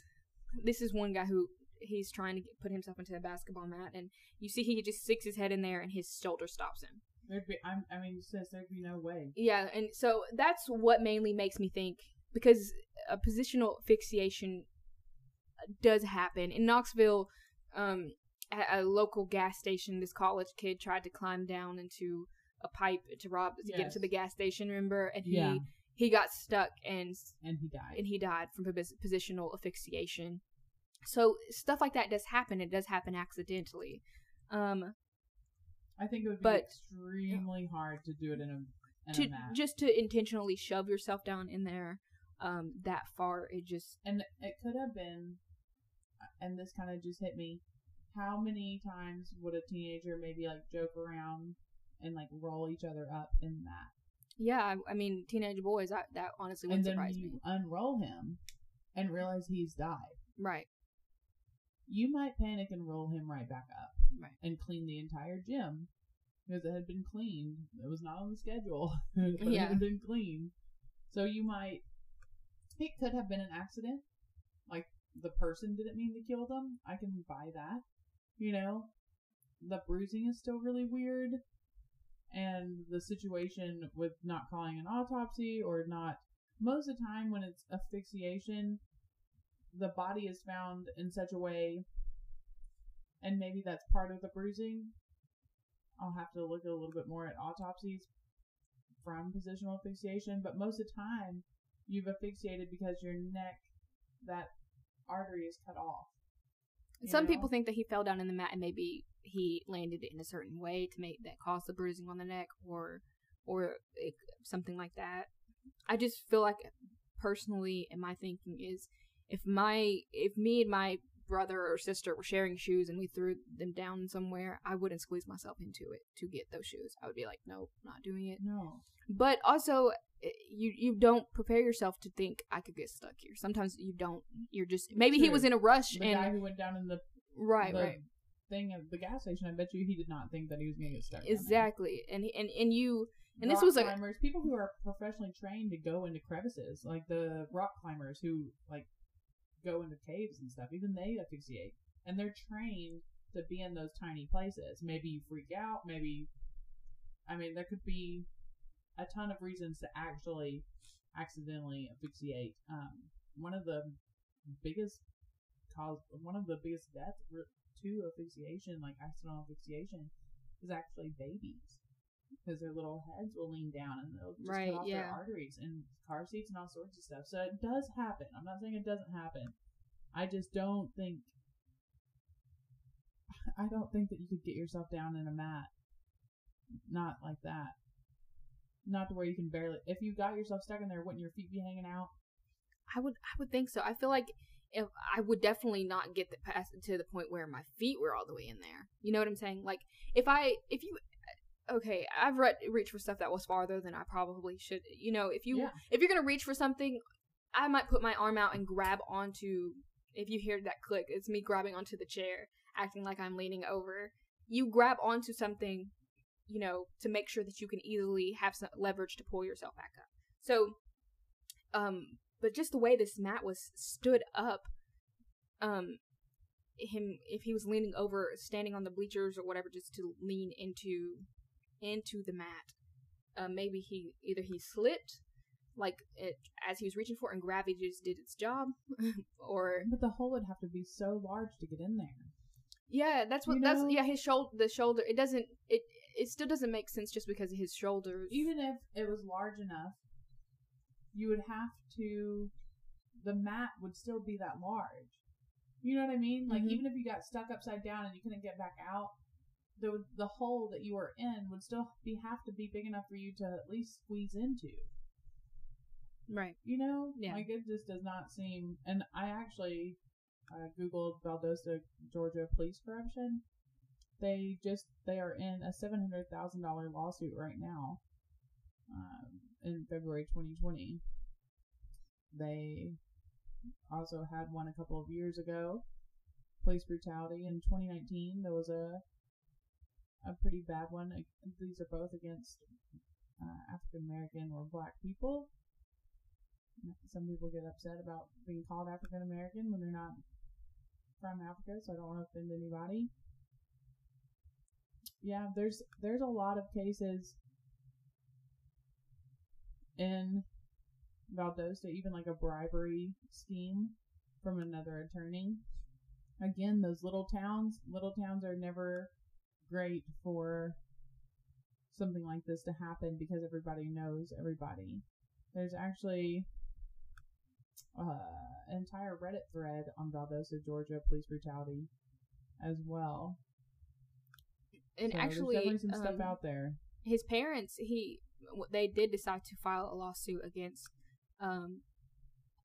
this is one guy who he's trying to get, put himself into a basketball mat, and you see he just sticks his head in there, and his shoulder stops him. There'd be, I'm, I mean, says there'd be no way. Yeah, and so that's what mainly makes me think because a positional asphyxiation does happen in Knoxville. Um, at a local gas station, this college kid tried to climb down into a pipe to rob to yes. get to the gas station. Remember, and he yeah he got stuck and and he died and he died from positional asphyxiation. So stuff like that does happen. It does happen accidentally. Um, I think it would be but, extremely hard to do it in a, in to, a just to intentionally shove yourself down in there um, that far. It just and it could have been, and this kind of just hit me. How many times would a teenager maybe like joke around and like roll each other up in that? Yeah, I, I mean, teenage boys. I, that honestly wouldn't then surprise you me. unroll him and realize he's died. Right. You might panic and roll him right back up Right. and clean the entire gym because it had been cleaned. It was not on the schedule, but it Yeah. had been cleaned. So you might. It could have been an accident. Like the person didn't mean to kill them. I can buy that. You know, the bruising is still really weird, and the situation with not calling an autopsy or not. Most of the time, when it's asphyxiation, the body is found in such a way, and maybe that's part of the bruising. I'll have to look a little bit more at autopsies from positional asphyxiation, but most of the time, you've asphyxiated because your neck, that artery is cut off. Some know? people think that he fell down in the mat and maybe he landed in a certain way to make that cause the bruising on the neck or or it, something like that. I just feel like personally, and my thinking is, if my if me and my brother or sister were sharing shoes and we threw them down somewhere, I wouldn't squeeze myself into it to get those shoes. I would be like, nope, not doing it. No. But also, Eh, you you don't prepare yourself to think I could get stuck here. Sometimes you don't. You're just maybe he was in a rush The and guy who went down in the, right, the right. thing at the gas station, I bet you he did not think that he was going to get stuck. Exactly, and and and you and this rock was a climbers, people who are professionally trained to go into crevices, like the rock climbers who like go into caves and stuff. Even they asphyxiate, and they're trained to be in those tiny places. Maybe you freak out. Maybe, I mean, there could be a ton of reasons to actually accidentally asphyxiate. Um, one of the biggest cause, one of the biggest deaths to asphyxiation, like accidental asphyxiation, is actually babies because their little heads will lean down and they'll just Right, cut off yeah. their arteries and car seats and all sorts of stuff. So it does happen. I'm not saying it doesn't happen. I just don't think. I don't think that you could get yourself down in a mat. Not like that. Not to where you can barely. If you got yourself stuck in there, wouldn't your feet be hanging out? I would I would think so. I feel like if I would definitely not get the past to the point where my feet were all the way in there. You know what I'm saying? Like if I if you okay, I've read reached for stuff that was farther than I probably should. You know, if you Yeah. if you're gonna reach for something, I might put my arm out and grab onto. If you hear that click, it's me grabbing onto the chair, acting like I'm leaning over. You grab onto something, you know, to make sure that you can easily have some leverage to pull yourself back up. So, um, but just the way this mat was stood up, um, him if he was leaning over, standing on the bleachers or whatever, just to lean into into the mat. Uh, maybe he either he slipped, like it as he was reaching for, it and gravity just did its job, or But the hole would have to be so large to get in there. yeah, that's what You that's yeah his shoulder the shoulder it doesn't it it still doesn't make sense just because of his shoulders. Even if it was large enough, you would have to. The mat would still be that large. You know what I mean? Like Mhm. even if you got stuck upside down and you couldn't get back out, the the hole that you were in would still be have to be big enough for you to at least squeeze into. right. You know? Yeah. Like it just does not seem. And I actually uh, googled Valdosta, Georgia police corruption. They just they are in a seven hundred thousand dollar lawsuit right now. Um, in February 2020, they also had one a couple of years ago. Police brutality in 2019. There was a a pretty bad one. These are both against uh, African American or Black people. Some people get upset about being called African American when they're not from Africa, so I don't want to offend anybody. Yeah, there's there's a lot of cases in Valdosta, even like a bribery scheme from another attorney. Again, those little towns, little towns are never great for something like this to happen because everybody knows everybody. There's actually uh, an entire Reddit thread on Valdosta, Georgia police brutality as well. And So there's actually, definitely some stuff um, out there. his parents he they did decide to file a lawsuit against um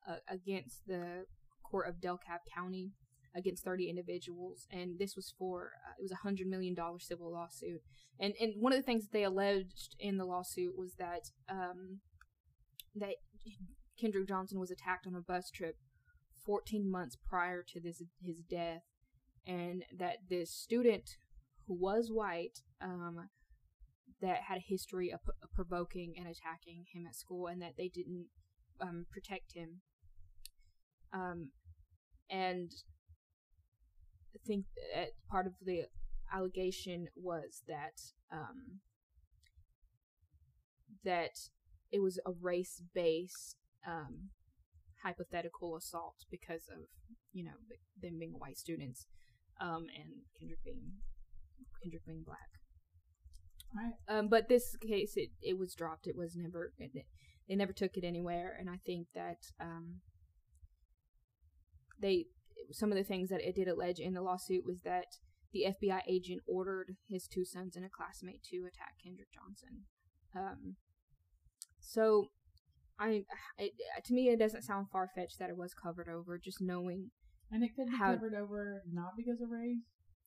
uh, against the court of DelCap County against 30 individuals, and this was for uh, it was a hundred million dollar civil lawsuit. And and one of the things that they alleged in the lawsuit was that um, that Kendrick Johnson was attacked on a bus trip 14 months prior to this his death, and that this student who was white um, that had a history of, provoking and attacking him at school, and that they didn't um, protect him. Um, and I think that part of the allegation was that um, that it was a race based um, hypothetical assault because of you know them being white students um, and Kendrick being Kendrick being black. Right. Um, but this case, it, it was dropped. It was never. It, they never took it anywhere, and I think that um, they some of the things that it did allege in the lawsuit was that the FBI agent ordered his two sons and a classmate to attack Kendrick Johnson. Um, so, I it, to me it doesn't sound far fetched that it was covered over. Just knowing, And it could be How- covered over not because of race,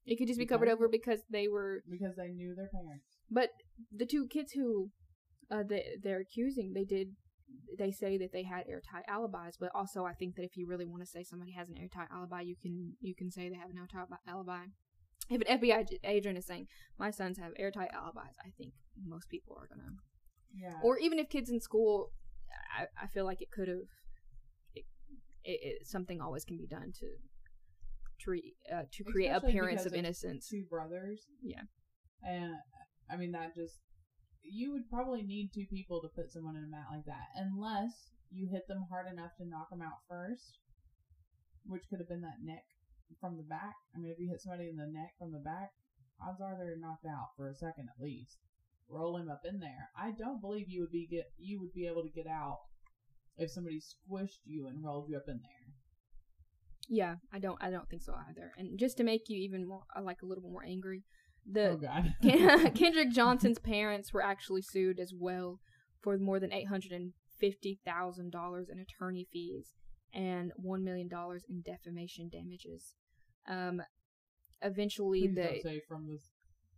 it could just be covered over because they were. because they knew their parents. But the two kids who uh, they, they're accusing, they did. They say that they had airtight alibis, but also I think that if you really want to say somebody has an airtight alibi, you can you can say they have an airtight alibi. If an FBI ag- agent is saying my sons have airtight alibis, I think most people are gonna. Yeah. Or even if kids in school, I, I feel like it could have. It, it, it, something always can be done to uh, to create Especially appearance of of innocence. two brothers. Yeah. And I mean that just you would probably need two people to put someone in a mat like that, unless you hit them hard enough to knock them out first, which could have been that neck from the back. I mean, if you hit somebody in the neck from the back, odds are they're knocked out for a second at least. Roll him up in there. I don't believe you would be get you would be able to get out if somebody squished you and rolled you up in there. Yeah, I don't. I don't think so either. And just to make you even more, uh, like a little bit more angry, the oh. Ken- Kendrick Johnson's parents were actually sued as well for more than eight hundred and fifty thousand dollars in attorney fees and one million dollars in defamation damages. Um, eventually, Please the say from the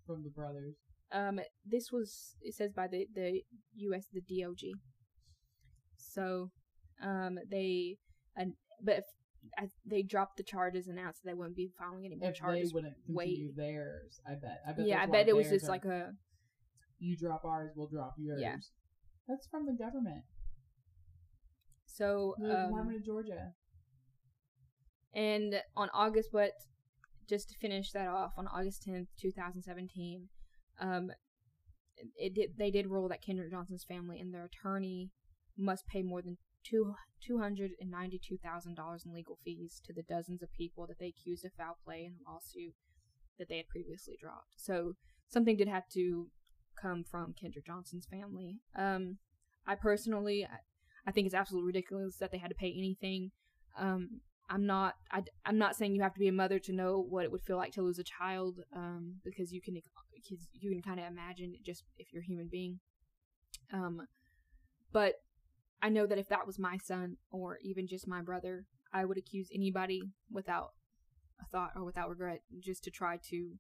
from the brothers. um, this was it says by the the U.S. the DOG. So, um, they, and but if, I, they dropped the charges, and announced that they wouldn't be filing any more If charges. they wouldn't wait. continue theirs, I bet. I bet. yeah, I bet it was just like a you drop ours, we'll drop yours. Yeah. That's from the government, so. the Um, Department of Georgia. And on August, but just to finish that off, on August tenth, two thousand seventeen, um, it did they did rule that Kendrick Johnson's family and their attorney must pay more than two two hundred and ninety two thousand dollars in legal fees to the dozens of people that they accused of foul play in the lawsuit that they had previously dropped. So something did have to come from Kendrick Johnson's family. Um, I personally, I, think it's absolutely ridiculous that they had to pay anything. Um, I'm not. I, am not saying you have to be a mother to know what it would feel like to lose a child, um, because you can you can kind of imagine just if you're a human being. Um, but I know that if that was my son or even just my brother, I would accuse anybody without a thought or without regret, just to try to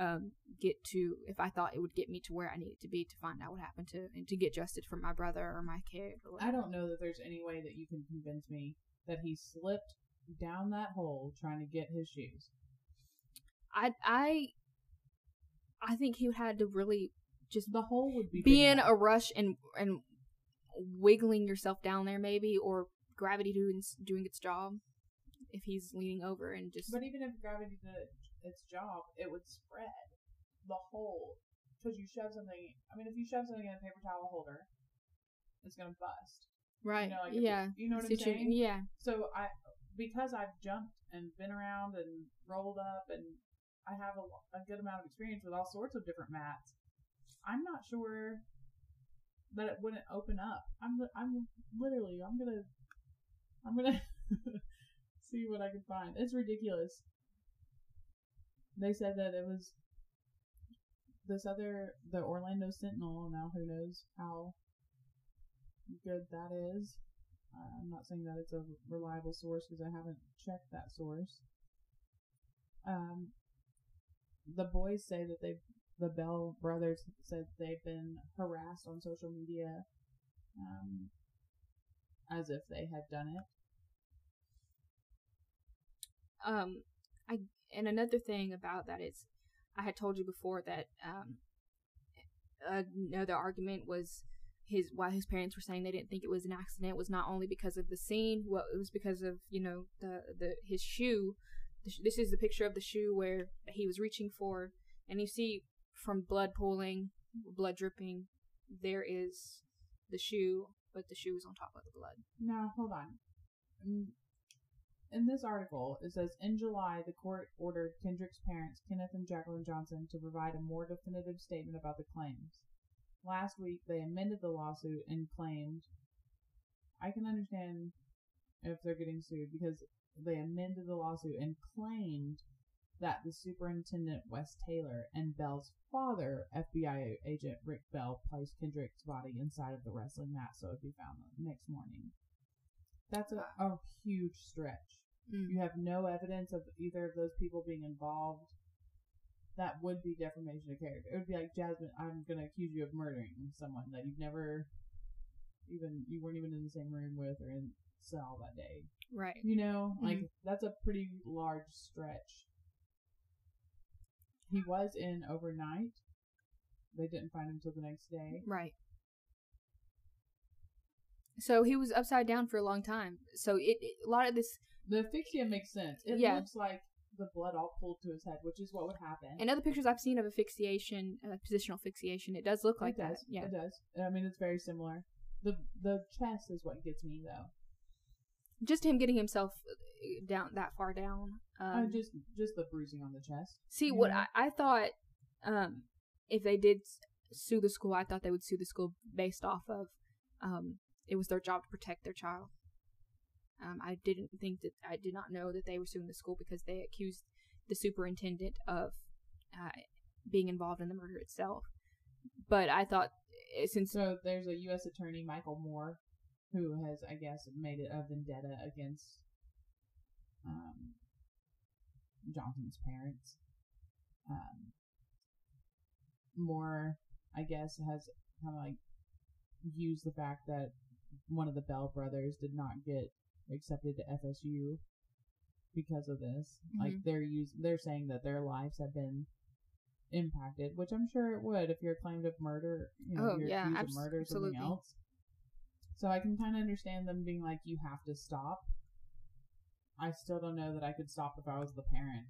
um, get to if I thought it would get me to where I needed to be to find out what happened to and to get justice for my brother or my kid. Or I don't know that there's any way that you can convince me that he slipped down that hole trying to get his shoes. I I I think he had to really just The hole would be be in a rush and and wiggling yourself down there maybe or gravity doing doing its job if he's leaning over and just But even if gravity did its job, it would spread the hole because you shove something. I mean, if you shove something in a paper towel holder, it's gonna bust. right You know, like yeah it- you know what I'm saying? yeah So I, because I've jumped and been around and rolled up, and I have a, a good amount of experience with all sorts of different mats. I'm not sure that it wouldn't open up. I'm, I'm literally, I'm gonna, I'm gonna see what I can find. It's ridiculous. They said that it was this other, the Orlando Sentinel. Now who knows how good that is. Uh, I'm not saying that it's a reliable source because I haven't checked that source. Um, the boys say that they've the Bell brothers said they've been harassed on social media, um, as if they had done it. Um, I and another thing about that is, I had told you before that um, another argument was his why his parents were saying they didn't think it was an accident was not only because of the scene, well, it was because of you know the the his shoe. This is the picture of the shoe where he was reaching for, and you see from blood pooling, blood dripping, there is the shoe, but the shoe is on top of the blood. Now, hold on. In- this article, it says in July, the court ordered Kendrick's parents, Kenneth and Jacqueline Johnson, to provide a more definitive statement about the claims. Last week, they amended the lawsuit and claimed. I can understand if they're getting sued because they amended the lawsuit and claimed that the superintendent Wes Taylor and Bell's father, FBI agent Rick Bell, placed Kendrick's body inside of the wrestling mat so it would be found the next morning. That's a, a huge stretch. Mm. You have no evidence of either of those people being involved. That would be defamation of character. It would be like Jasmine, I'm gonna accuse you of murdering someone that you've never even you weren't even in the same room with or in cell that day. Right. You know, like Mhm. that's a pretty large stretch. He was in overnight. They didn't find him till the next day. Right. So he was upside down for a long time. So it, it a lot of this The asphyxia makes sense. It Yeah. looks like the blood all pulled to his head, which is what would happen. and other pictures I've seen of asphyxiation, uh, positional asphyxiation, it does look like it does. that. Yeah. It does. I mean, it's very similar. The the chest is what gets me though. Just him getting himself uh, down that far down. Um, just just the bruising on the chest. see what. I, I thought. Um, if they did sue the school, I thought they would sue the school based off of, um, it was their job to protect their child. Um, I didn't think that I did not know that they were suing the school because they accused the superintendent of uh, being involved in the murder itself. But I thought eh, since So there's a U.S. attorney, Michael Moore, who has, I guess, made it a vendetta against um, Johnson's parents. Um, Moore, I guess, has kind of like used the fact that one of the Bell brothers did not get accepted to FSU because of this. Like Mhm. they're use they're saying that their lives have been impacted, which I'm sure it would if you're claimed of murder. You know, Oh, you're yeah, accused abs- of murder or something absolutely. else. So I can kind of understand them being like, you have to stop. I still don't know that I could stop if I was the parent.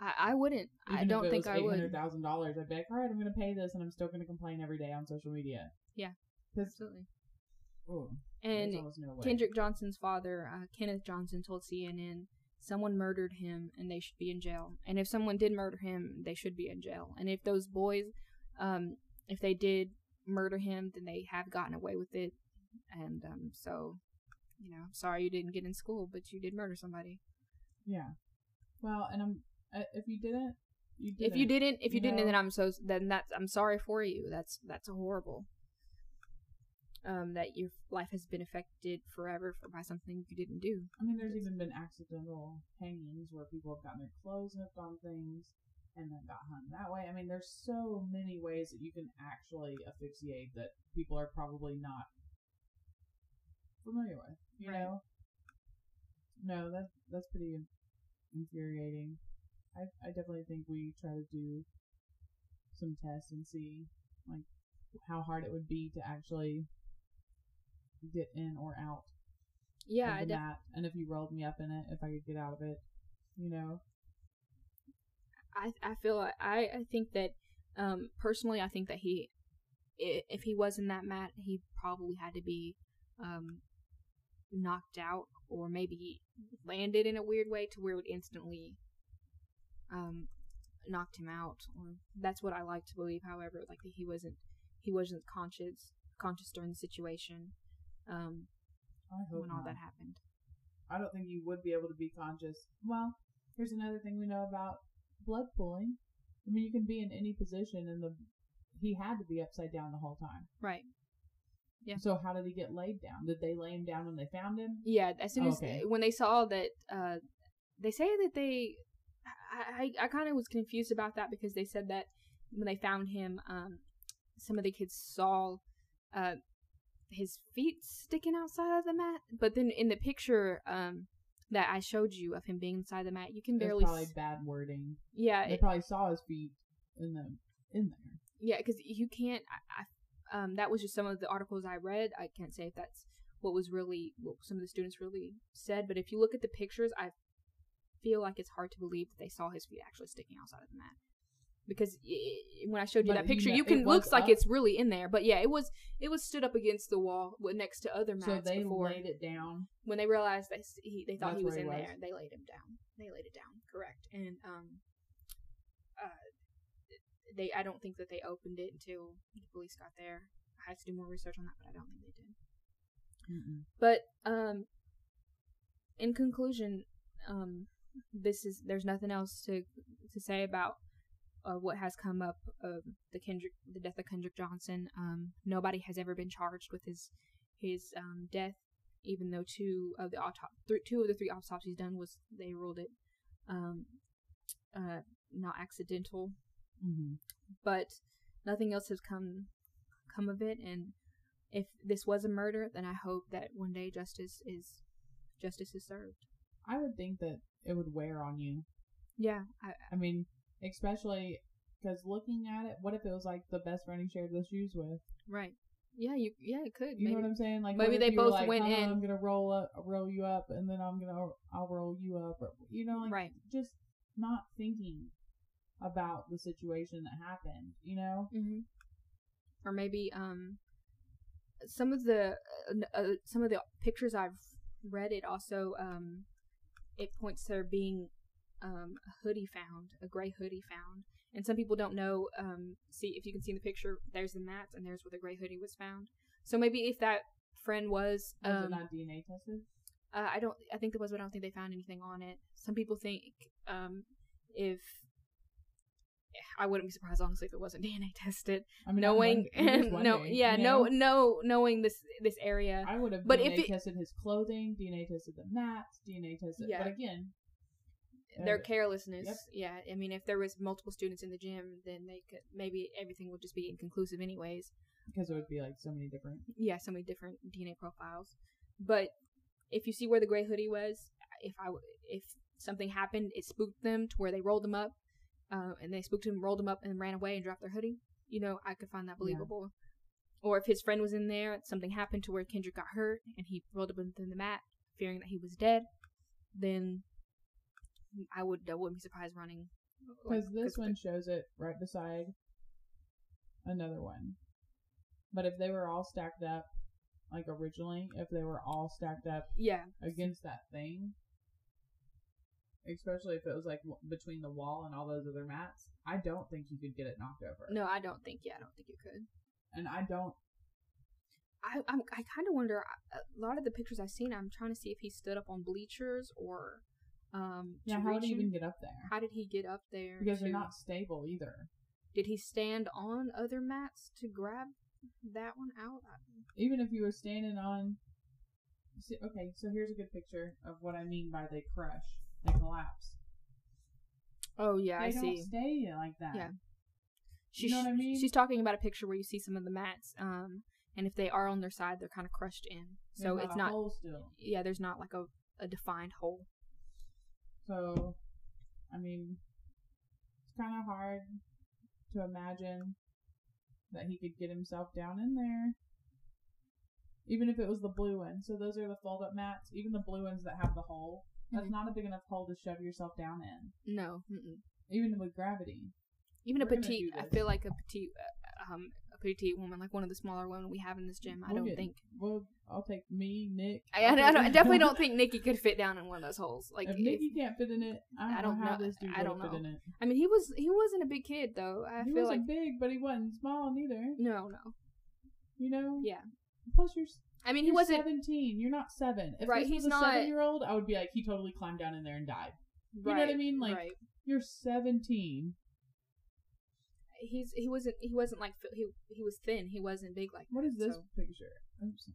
I, I wouldn't. I Even don't it think was I would. $800,000, I'd be like, all right, I'm going to pay this, and I'm still going to complain every day on social media. Yeah, Absolutely. oh, And no. Kendrick Johnson's father, uh, Kenneth Johnson, told CNN someone murdered him and they should be in jail. And if someone did murder him, they should be in jail. And if those boys, um, if they did murder him, then they have gotten away with it. And um, so, you know, sorry you didn't get in school, but you did murder somebody. Yeah. Well, and I'm uh, if you didn't, you didn't. If you didn't, if you didn't, No. then I'm so then that's I'm sorry for you. That's that's horrible. Um, that your life has been affected forever for by something you didn't do. I mean, there's even been accidental hangings where people have gotten their clothes nipped on things and then got hung that way. I mean, there's so many ways that you can actually asphyxiate that people are probably not familiar with. You Right. know? No, that that's pretty infuriating. I I definitely think we try to do some tests and see like how hard it would be to actually get in or out Yeah, of I def- mat, and if you rolled me up in it, if I could get out of it, you know. I I feel like- I I think that um personally I think that he if he was in that mat he probably had to be um knocked out or maybe landed in a weird way to where it would instantly um knocked him out or that's what I like to believe however like he wasn't he wasn't conscious conscious during the situation um when all that happened I don't think you would be able to be conscious. Well, here's another thing we know about blood pooling. I mean, you can be in any position, and the he had to be upside down the whole time. right Yeah. So how did he get laid down? Did they lay him down when they found him? Yeah, as soon as Okay. when they saw that, uh, they say that they, I I, I kind of was confused about that because they said that when they found him, um, some of the kids saw, uh, his feet sticking outside of the mat. But then in the picture, um, that I showed you of him being inside the mat, you can That's barely. probably s- bad wording. yeah, They it- probably saw his feet in the in there. Yeah, because you can't. I, I, um, that was just some of the articles I read. I can't say if that's what was really what some of the students really said. But if you look at the pictures, I feel like it's hard to believe that they saw his feet actually sticking outside of the mat. Because i when I showed you But that you picture, know, you can looks like it's really in there. But yeah, it was it was stood up against the wall next to other mats So they before. laid it down. when they realized that he, they thought That's he was in was. there, they laid him down. They laid it down, correct? And um, they I don't think that they opened it until the police got there. I had to do more research on that, but I don't think they did. Mm-mm. But um, in conclusion, um, this is there's nothing else to to say about uh, what has come up of the Kendrick, the death of Kendrick Johnson. Um, nobody has ever been charged with his his um, death, even though two of the autop- th- two of the three autopsies done was they ruled it um, uh, not accidental Mm-hmm. but nothing else has come come of it and if this was a murder then i hope that one day justice is justice is served I would think that it would wear on you. yeah i I mean, especially because looking at it, what if it was like the best friend he shared the shoes with? right yeah you yeah it could You know what I'm saying? Like maybe they both like, went "Huh, in- I'm gonna roll up, roll you up, and then I'm gonna, I'll roll you up. Or, you know, like right just not thinking about the situation that happened. You know? hmm or maybe um some of the uh, uh, some of the pictures i've read it also um it points to there being um a hoodie found a gray hoodie found and some people don't know um see if you can see in the picture there's the mats and there's where the gray hoodie was found so maybe if that friend was Was um it not DNA tested? uh, I don't. I think there was, but I don't think they found anything on it. Some people think um, if I wouldn't be surprised honestly if it wasn't DNA tested. I mean, knowing won- no, yeah, you no, know? no, knowing this this area. I would have But DNA if it- tested his clothing, DNA tested the mats, DNA tested. Yeah. But again, their uh, carelessness. yep. Yeah, I mean, if there was multiple students in the gym, then they could maybe everything would just be inconclusive, anyways. because it would be like so many different. Yeah, so many different DNA profiles. But if you see where the gray hoodie was, if I if something happened, it spooked them to where they rolled them up, uh, and they spooked him, rolled him up, and ran away and dropped their hoodie. You know, I could find that Yeah. believable. Or if his friend was in there, something happened to where Kendrick got hurt, and he rolled up into the mat, fearing that he was dead, then I would I wouldn't be surprised running. Because like, this one shows it right beside another one. But if they were all stacked up, like originally, if they were all stacked up yeah, against that thing, especially if it was like w- between the wall and all those other mats, I don't think you could get it knocked over. no, I don't think. Yeah, I don't think you could. And I don't. I I'm, I kind of wonder. A lot of the pictures I've seen, I'm trying to see if he stood up on bleachers or um. Yeah, how did he even get up there? How did he get up there? Because they're not stable either. Did he stand on other mats to grab that one out? Even if you were standing on. See, okay, so here's a good picture of what I mean by they crush, they collapse. Oh yeah, they I don't see. stay like that. Yeah. You know what I mean? She's talking about a picture where you see some of the mats, um, and if they are on their side, they're kind of crushed in. So There's it's a not. hole still. Yeah, there's not like a a defined hole. So, I mean, it's kind of hard to imagine that he could get himself down in there. Even if it was the blue one. So those are the fold up mats. Even the blue ones that have the hole. That's Mhm. not a big enough hole to shove yourself down in. No, mm-mm. Even with gravity. even a We're gonna petite. I feel like a petite, uh, um, a petite woman, like one of the smaller women we have in this gym. I We'll don't get- think. Well, I'll take me, Nick. I, I'll I, don't- I definitely don't think Nikki could fit down in one of those holes. Like, if if- Nikki can't fit in it, I don't, I know how this dude I don't fit know. in it. I mean, he was he wasn't a big kid though. I he feel wasn't like big, but he wasn't small neither. no, no. You know. Yeah. Plus, you're I mean, he You're wasn't 17. You're not seven. If Right, this he's was a not- seven year old, I would be like, he totally climbed down in there and died. right, You know what I mean? Like, right. You're 17. He's he wasn't he wasn't like fi- he he was thin. He wasn't big like. What is that, this so- picture? Oops.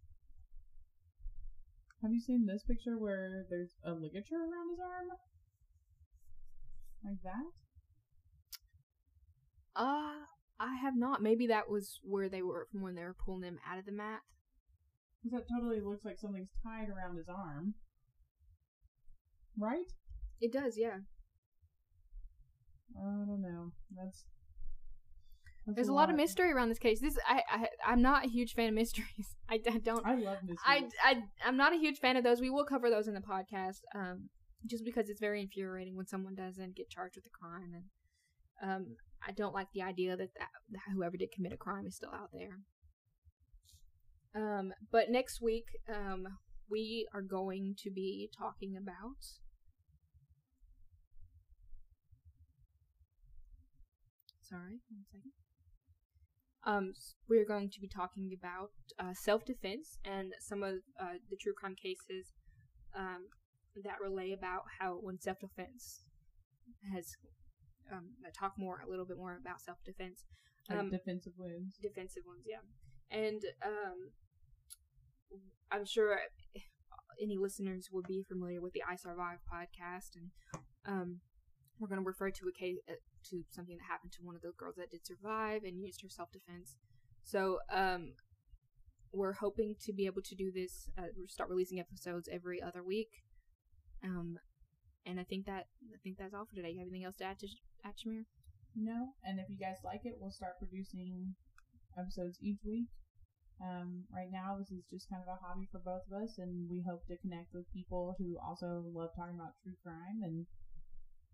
Have you seen this picture where there's a ligature around his arm? like that? Uh, I have not. Maybe that was where they were from when they were pulling him out of the mat. Because that totally looks like something's tied around his arm. Right? It does, yeah. I don't know. That's. that's There's a lot of mystery around this case. This I, I I'm not a huge fan of mysteries. I, I don't. I love mysteries. I, I I'm not a huge fan of those. We will cover those in the podcast. Um, just because it's very infuriating when someone doesn't get charged with a crime, and um, I don't like the idea that, that that whoever did commit a crime is still out there. Um, but next week, um, we are going to be talking about. Sorry, one second. Um, we're going to be talking about uh, self-defense and some of uh, the true crime cases um, that relay about how when self-defense has um, talk more a little bit more about self-defense like um, defensive wounds. defensive ones, yeah. And um, I'm sure any listeners would be familiar with the I Survive podcast, and um, we're going to refer to a case uh, to something that happened to one of the girls that did survive and used her self defense. So um, we're hoping to be able to do this, uh, start releasing episodes every other week. Um, and I think that I think that's all for today. You have anything else to add to add, Shamir? No, and if you guys like it, we'll start producing episodes each week. Um, right now, this is just kind of a hobby for both of us, and we hope to connect with people who also love talking about true crime and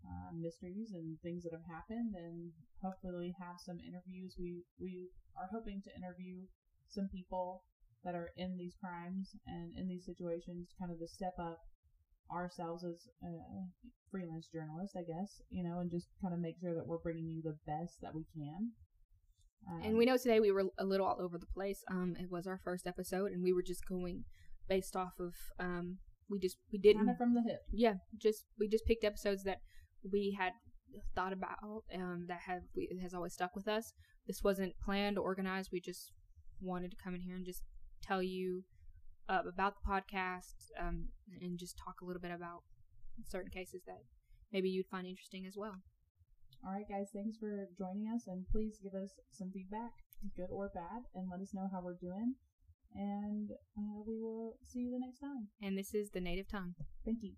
uh, mysteries and things that have happened, and hopefully have some interviews. We we are hoping to interview some people that are in these crimes and in these situations, kind of to step up ourselves as uh, freelance journalists, I guess, you know, and just kind of make sure that we're bringing you the best that we can. Um, And we know today we were a little all over the place. Um, it was our first episode, and we were just going based off of um, we just we didn't kind of from the hip. yeah just we just picked episodes that we had thought about um that have we, has always stuck with us. This wasn't planned or organized. We just wanted to come in here and just tell you uh, about the podcast um, and just talk a little bit about certain cases that maybe you'd find interesting as well. All right, guys, thanks for joining us, and please give us some feedback, good or bad, and let us know how we're doing. And uh, we will see you the next time. And this is the native tongue. Thank you.